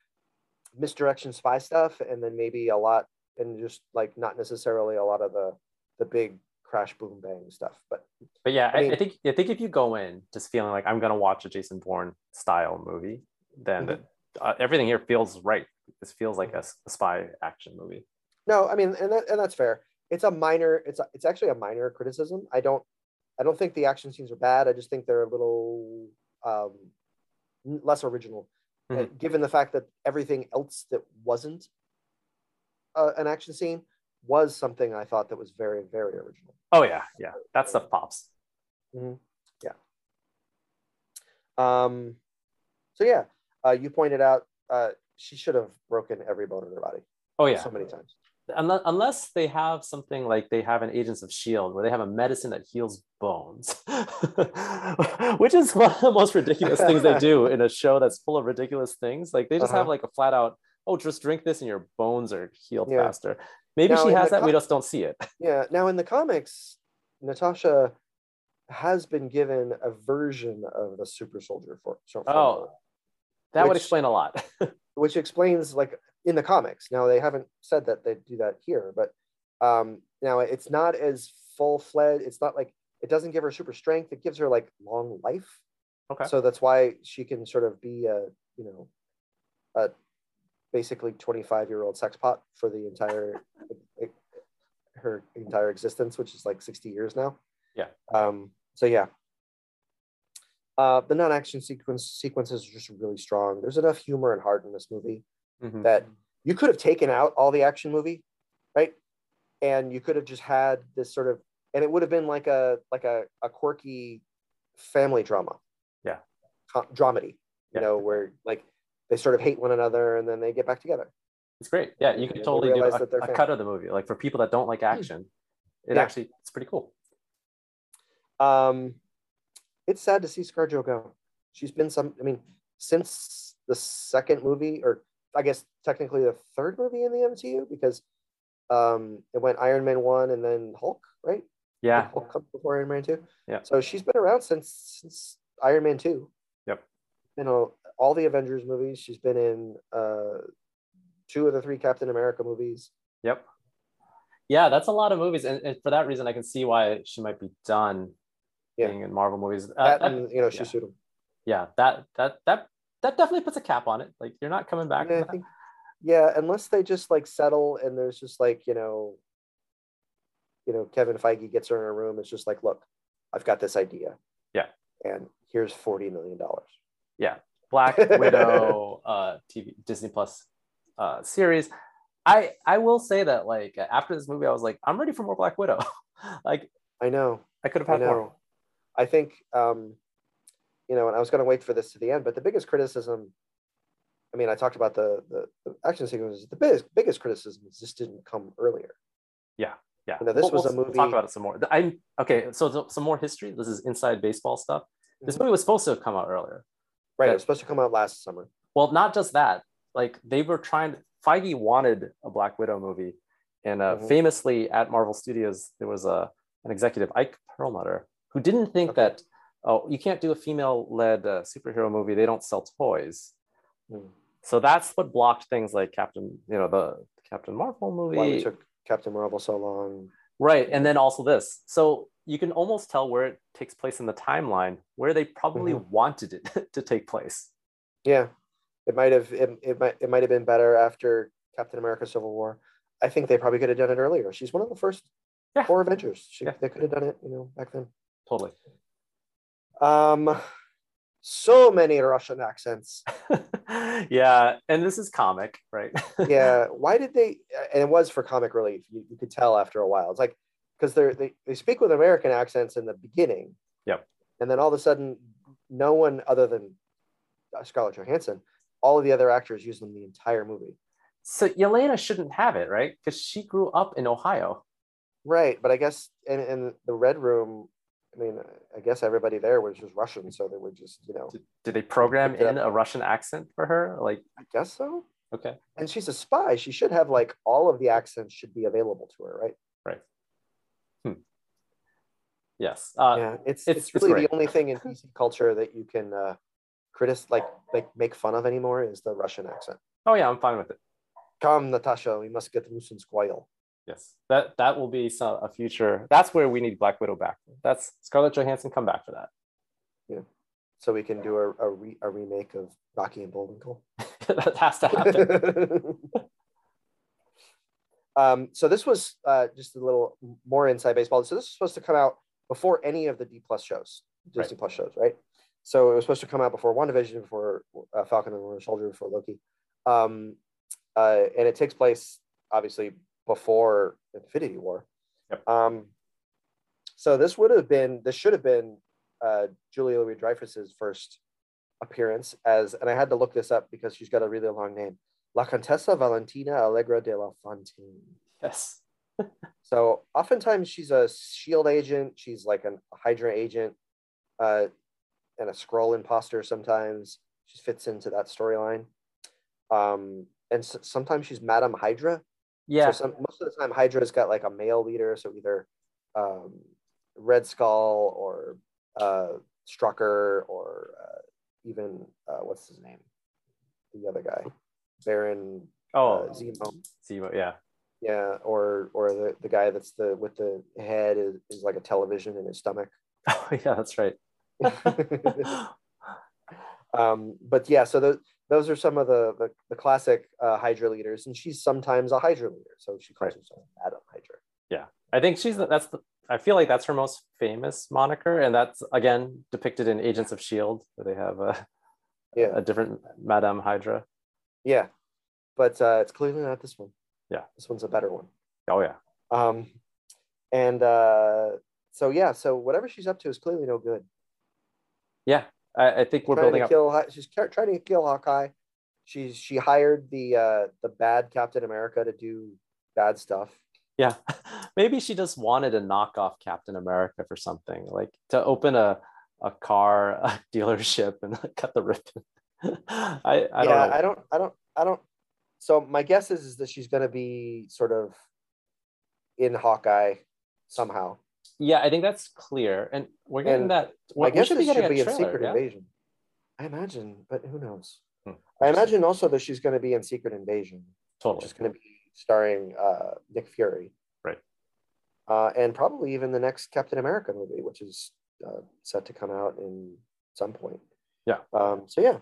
misdirection spy stuff, and then maybe a lot, and just like not necessarily a lot of the the big crash boom bang stuff. But but yeah, I mean- I think I think if you go in just feeling like I'm gonna watch a Jason Bourne style movie, then Mhm. uh, everything here feels right. This feels like a spy action movie. no, I mean, and that, and that's fair. It's a minor. It's a, it's actually a minor criticism. I don't I don't think the action scenes are bad. I just think they're a little um, less original, Mhm. given the fact that everything else that wasn't uh, an action scene was something I thought that was very very original. Oh yeah, yeah, that stuff pops. Yeah. Um, so yeah, uh, you pointed out uh, she should have broken every bone in her body Oh yeah, so many times. unless, unless they have something like they have an Agents of Shield, where they have a medicine that heals bones, (laughs) which is one of the most ridiculous things they do in a show that's full of ridiculous things. Like they just have Uh-huh. like a flat out, oh, just drink this and your bones are healed Yeah. faster. Maybe Now, she has that, we just don't see it. (laughs) Yeah. Now in the comics, Natasha has been given a version of the super soldier for, so- Oh. That would explain a lot. (laughs) which explains like in the comics. Now they haven't said that they do that here, but um, now it's not as full fledged. It's not like it doesn't give her super strength. It gives her like long life. okay. So that's why she can sort of be a you know a basically 25 year old sex pot for the entire her entire existence, which is like 60 years now. Yeah. Um, so yeah. Uh, the non-action sequence sequences are just really strong. There's enough humor and heart in this movie Mhm. that you could have taken out all the action movie, right? And you could have just had this sort of, and it would have been like a like a, a quirky family drama. Yeah. Co- dramedy, you Yeah. know, where like they sort of hate one another and then they get back together. It's great. Yeah, you they totally do a, a cut of the movie. Like for people that don't like action, it Yeah. actually it's pretty cool. Um, it's sad to see ScarJo go. She's been some. I mean, since the second movie, or I guess technically the third movie in the MCU, because um, it went Iron Man one and then Hulk, right? Yeah. Hulk comes before Iron Man two. Yeah. So she's been around since since Iron Man two. Yep. You know, all the Avengers movies. She's been in uh, two of the three Captain America movies. Yep. Yeah, that's a lot of movies, and, and for that reason, I can see why she might be done Yeah. being in Marvel movies. Uh, That and you know, yeah. Shisuda. yeah, that that that that definitely puts a cap on it. Like you're not coming back. Yeah, I think, yeah, unless they just like settle and there's just like, you know, you know, Kevin Feige gets her in a room. It's just like, look, I've got this idea. Yeah. And here's $40 million. Black (laughs) Widow uh, TV Disney Plus uh, series. I I will say that like after this movie, I was like, I'm ready for more Black Widow. (laughs) like I know. I could have I had more. I think, um, you know, and I was going to wait for this to the end, but the biggest criticism, I mean, I talked about the, the, the action sequences. The biggest, biggest criticism is this didn't come earlier. Yeah. You know, this We'll- was a we'll movie. Talk about it some more. I'm okay. So th- some more history. This is inside baseball stuff. This Mhm. movie was supposed to have come out earlier. Right. It was supposed to come out last summer. Well, not just that. Like they were trying. Feige wanted a Black Widow movie, and uh, Mhm. famously at Marvel Studios, there was a an executive, Ike Perlmutter, who didn't think Okay. that oh, you can't do a female-led uh, superhero movie. They don't sell toys. Hmm. So that's what blocked things like Captain, you know, the Captain Marvel movie. Why we took Captain Marvel so long. Right. And then also this. So you can almost tell where it takes place in the timeline, where they probably Mm-hmm. wanted it (laughs) to take place. Yeah, it might have it, it might it might have been better after Captain America: Civil War. I think they probably could have done it earlier. She's one of the first Yeah. four Avengers. She, Yeah. They could have done it, you know, back then. Totally. Um, so many Russian accents. (laughs) yeah. And this is comic, right? (laughs) Yeah, why did they? And it was for comic relief. You, you could tell after a while. It's like because they're they they speak with American accents in the beginning. Yep. And then all of a sudden, no one other than Scarlett Johansson, all of the other actors use them the entire movie. so Yelena shouldn't have it, right? Because she grew up in Ohio. Right, but I guess in, in the red room, I mean, I guess everybody there was just Russian, so they would just, you know, Did, did they program in a Russian accent for her? Like, I guess so. okay. And she's a spy; she should have like all of the accents should be available to her, right? Right. Yes. Uh, yeah, it's it's- it's, it's really great. the only thing in PC culture that you can uh, critic like like make fun of anymore is the Russian accent. Oh yeah, I'm fine with it. Come, Natasha, we must get and squeal. Yes, that that will be some a future. That's where we need Black Widow back. That's Scarlett Johansson. Come back for that. Yeah, so we can do a a, re, a remake of Rocky and Bullwinkle. (laughs) that has to happen. (laughs) um, so this was uh, just a little more inside baseball. So this was supposed to come out before any of the D plus shows, Disney Right. plus shows, right? So it was supposed to come out before WandaVision, before uh, Falcon and the Winter Soldier, before Loki, um, uh, and it takes place obviously before Infinity War. Yep. Um, so this would have been, this should have been uh, Julia Louis Dreyfus's first appearance as, and I had to look this up because she's got a really long name, La Contessa Valentina Allegra de la Fontaine. yes. (laughs) So oftentimes she's a shield agent. She's like an, a Hydra agent, uh, and a Skrull imposter. Sometimes she fits into that storyline. Um, and s- sometimes she's Madame Hydra. Yeah. So some, most of the time, Hydra's got like a male leader. So either um, Red Skull or uh, Strucker or uh, even uh, what's his name, the other guy, Baron oh, uh, Zemo Zemo. Yeah. yeah or or the, the guy that's the with the head is, is like a television in his stomach (laughs) Oh yeah, that's right. (laughs) um but yeah so those those are some of the the, the classic uh, hydra leaders and she's sometimes a hydra leader so she calls Right. herself madam hydra Yeah, I think she's the- that's the. I feel like that's her most famous moniker, and that's again depicted in Agents of Shield, where they have a yeah a different Madame Hydra. yeah but uh it's clearly not this one Yeah. this one's a better one Oh yeah. um and uh so yeah so whatever she's up to is clearly no good Yeah. I, I think we're trying building to up. kill Hi- she's trying to kill hawkeye she's she hired the uh the bad captain america to do bad stuff Yeah. (laughs) Maybe she just wanted to knock off Captain America for something, like to open a a car (laughs) a dealership and (laughs) cut the ribbon. I I don't yeah know. i don't i don't i don't so my guess is, is that she's going to be sort of in hawkeye somehow yeah, I think that's clear, and we're getting And that. i guess should it be should be a in trailer. secret yeah? invasion i imagine but who knows Hmm, i imagine also that she's going to be in secret invasion totally. is going to be starring uh nick fury Right. uh and probably even the next captain america movie which is uh, set to come out in some point Yeah. um so yeah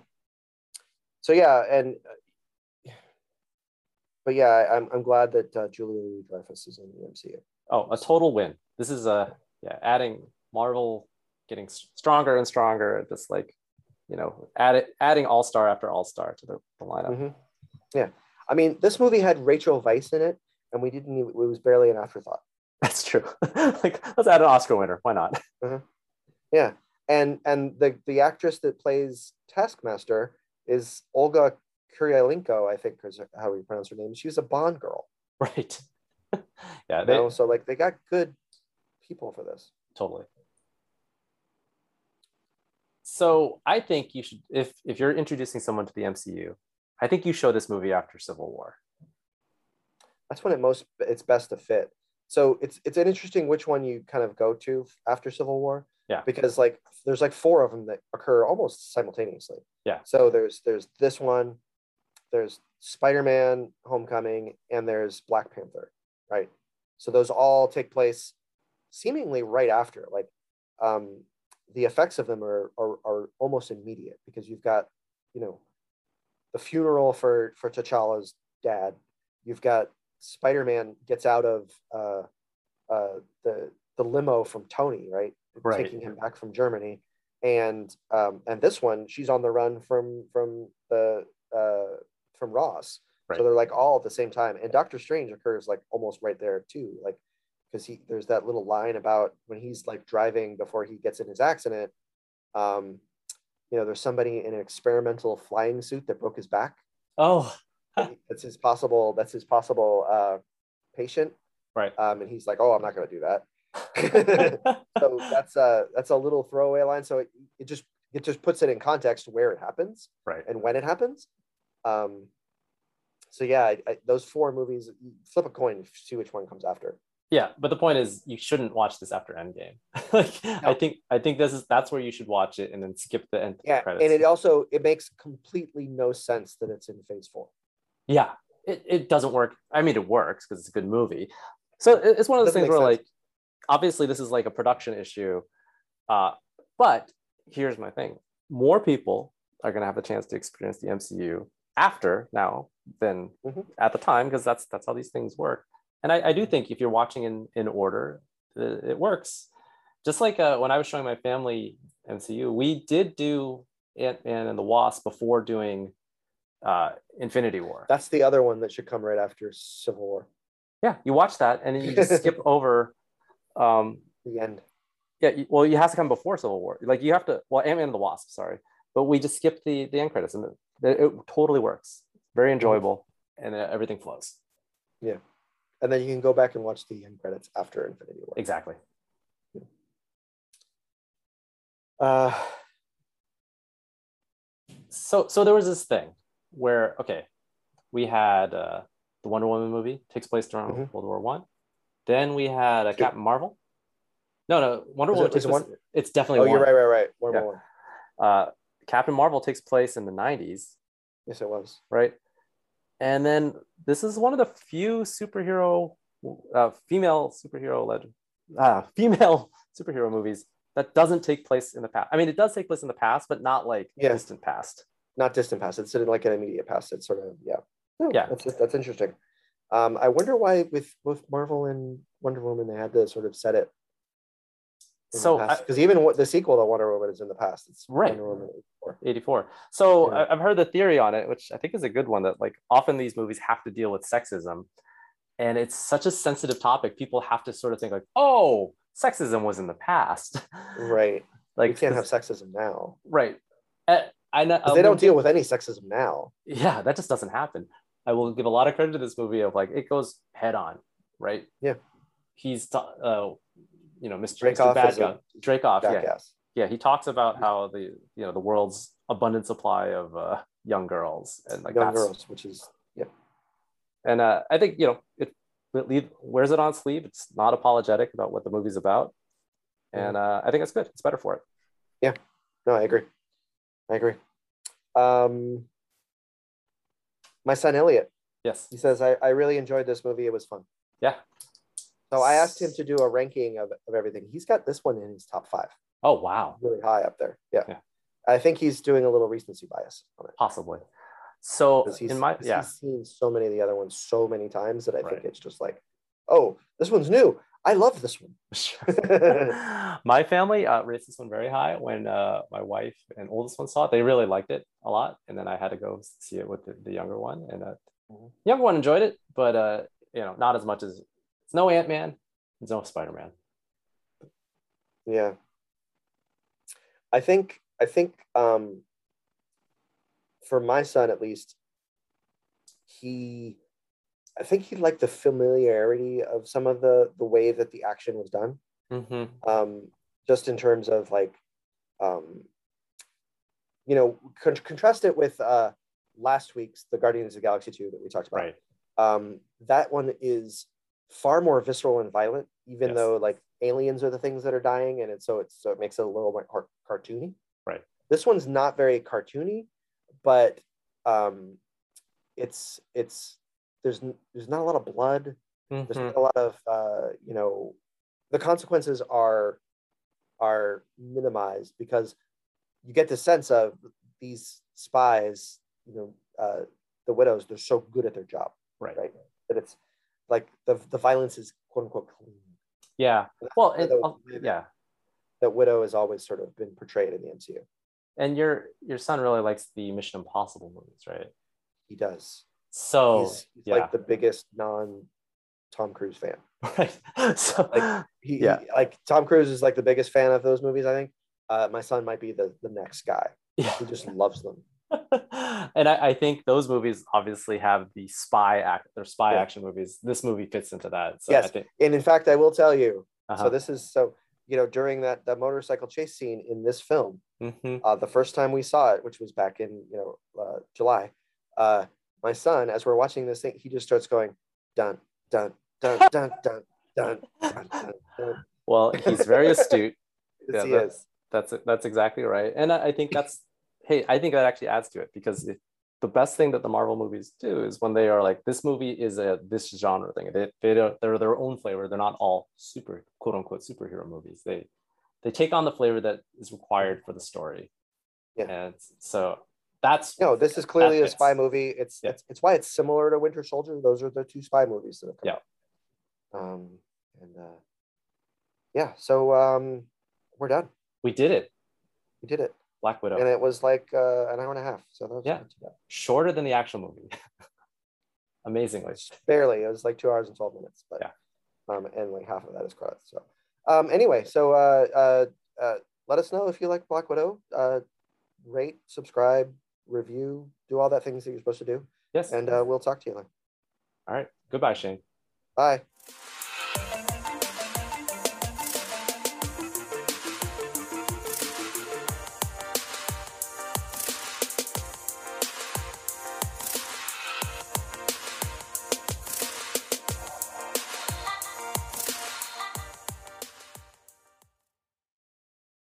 so yeah and uh, but yeah i'm, I'm glad that uh, julia louis dreyfus is in the mcu Oh, a total win. This is a yeah, adding Marvel getting stronger and stronger. Just like you know, add it, adding all star after all star to the, the lineup. Mhm. yeah i mean this movie had rachel weisz in it and we didn't even, it was barely an afterthought (laughs) That's true. (laughs) like let's add an Oscar winner. Why not? (laughs) yeah and and the the actress that plays taskmaster is olga kurylenko i think is how we pronounce her name She was a bond girl Right. yeah, you they, know? so like they got good people for this totally. So I think you should, if if you're introducing someone to the MCU, I think you show this movie after Civil War. that's when it most it's best to fit so it's it's an interesting which one you kind of go to after civil war Yeah. because like there's like four of them that occur almost simultaneously Yeah. so there's there's this one there's spider-man homecoming and there's black panther right so those all take place seemingly right after like um the effects of them are are, are almost immediate because you've got you know the funeral for for T'Challa's dad you've got Spider-Man gets out of uh, uh, the the limo from Tony, right? Right. Taking him back from Germany, and um, and this one, she's on the run from from the uh, from Ross. Right. So they're like all at the same time, and Doctor Strange occurs like almost right there too, like because he there's that little line about when he's like driving before he gets in his accident. Um, you know, there's somebody in an experimental flying suit that broke his back Oh, (laughs) that's his possible that's his possible uh patient right. um and he's like oh i'm not going to do that (laughs) so that's a that's a little throwaway line so it, it just it just puts it in context where it happens right. and when it happens um so yeah I, I, those four movies flip a coin see which one comes after Yeah, but the point is, you shouldn't watch this after Endgame. (laughs) like, I think I think this is that's where you should watch it and then skip the end yeah credits. and it also it makes completely no sense that it's in phase four Yeah, it, it doesn't work. I mean, it works because it's a good movie. So it- it's one of those things where, sense. like, obviously, this is like a production issue. Uh, but here's my thing more people are going to have the chance to experience the MCU after now than Mhm. at the time because that's that's how these things work. And I, I do think if you're watching in in order, it, it works. Just like uh, when I was showing my family MCU, we did do Ant Man and the Wasp before doing uh, Infinity War. That's the other one that should come right after Civil War. yeah, you watch that and then you just skip (laughs) over. Um, The end. yeah, well, it has to come before Civil War. Like you have to. Well, Ant Man and the Wasp, sorry, but we just skipped the the end credits and it, it totally works. Very enjoyable and uh, everything flows. And then you can go back and watch the end credits after Infinity War. Exactly. Uh, so so there was this thing where okay we had uh, the wonder woman movie takes place during Mhm. world war one then we had a Two. captain marvel no no wonder Is woman it- takes place, one? it's definitely oh, one. you're right, right, right. One Yeah. more. uh, captain marvel takes place in the 90s Yes, it was. right and then this is one of the few superhero uh, female superhero legend uh, (laughs) female superhero movies that doesn't take place in the past i mean it does take place in the past but not like Yeah. distant past Not distant past. It's in like an immediate past. It's sort of yeah. No, Yeah. That's that's interesting. Um, I wonder why with both Marvel and Wonder Woman they had to sort of set it. So because even what the sequel to Wonder Woman is in the past. It's Right. Wonder Woman 84. 84 so Yeah. I- i've heard the theory on it which i think is a good one that like often these movies have to deal with sexism and it's such a sensitive topic people have to sort of think like oh sexism was in the past Right. (laughs) like you can't have sexism now. right i know 'Cause they don't deal with any sexism now. yeah that just doesn't happen i will give a lot of credit to this movie of like it goes head on right Yeah. he's uh you know mr, Dreykov mr. bad is guy Dreykov, yeah. Yeah he talks about how the you know the world's abundant supply of uh young girls and like Young girls, which is yeah. and uh, I think you know it, it leave, wears it on sleeve. It's not apologetic about what the movie's about, and uh, I think it's good. It's better for it. Yeah, no, I agree. I agree. Um, my son Elliot, Yes. he says, I, I really enjoyed this movie. It was fun. Yeah. So I asked him to do a ranking of, of everything. He's got this one in his top five, Oh wow. really high up there. Yeah. Yeah. I think he's doing a little recency bias on it. Possibly. So he's, in my yeah. he's seen so many of the other ones so many times that I think it's just like, oh, this one's new. I love this one. (laughs) (laughs) my family uh, rates this one very high. When uh, my wife and oldest one saw it, they really liked it a lot, and then I had to go see it with the, the younger one, and uh, Mhm. the younger one enjoyed it, but uh, you know, not as much as it's no Ant Man, it's no Spider Man. Yeah. I think I think um for my son at least, he I think he liked the familiarity of some of the the way that the action was done. Mm-hmm. Um just in terms of like um you know con- contrast it with uh last week's the Guardians of the Galaxy 2 that we talked about Right. um, that one is far more visceral and violent, even Yes. though like aliens are the things that are dying, and it's so it's so it makes it a little more car- cartoony. Right. This one's not very cartoony, but um, it's it's there's there's not a lot of blood. There's Mhm. not a lot of uh, you know the consequences are are minimized because you get the sense of these spies, you know, uh, the widows, they're so good at their job Right. right? That it's like the the violence is quote unquote clean. Yeah. Well, Yeah, it, that the yeah. That widow has always sort of been portrayed in the MCU. And your your son really likes the Mission Impossible movies, right? He does. So he's he's yeah. like the biggest non Tom Cruise fan. (laughs) right. So Like, He, Yeah. he- like Tom Cruise is like the biggest fan of those movies. I think. Uh, my son might be the the next guy. yeah. He just loves them. (laughs) and I, I, think those movies obviously have the spy act or spy yeah. action movies this movie fits into that so yes think... and in fact i will tell you uh-huh. so this is so you know during that the motorcycle chase scene in this film mm-hmm. uh, the first time we saw it which was back in you know uh, july uh, my son as we're watching this thing he just starts going dun dun dun (laughs) dun dun dun, dun, dun, dun, well he's very astute (laughs) yes, yeah, he that, is. that's that's exactly right and I, I think that's hey, I think that actually adds to it because if, the best thing that the Marvel movies do is when they are like, this movie is a this genre thing. They, they are, they're their own flavor. They're not all super quote unquote superhero movies. They they take on the flavor that is required for the story. Yeah. And so that's No, this is clearly a spy movie. It's, Yeah. it's it's why it's similar to Winter Soldier. Those are the two spy movies that have come Yeah. out. Um, and uh, yeah, so um, we're done. we did it. We did it, Black Widow. and it was like uh, an hour and a half. So that was Yeah. Shorter than the actual movie. (laughs) Amazingly. barely. It was like two hours and twelve minutes, but Yeah. um, and like half of that is credits. So um, anyway, so uh, uh, uh, let us know if you like Black Widow. Uh, rate, subscribe, review, do all that things that you're supposed to do, Yes. and uh, we'll talk to you later. All right. Goodbye, Shane. Bye.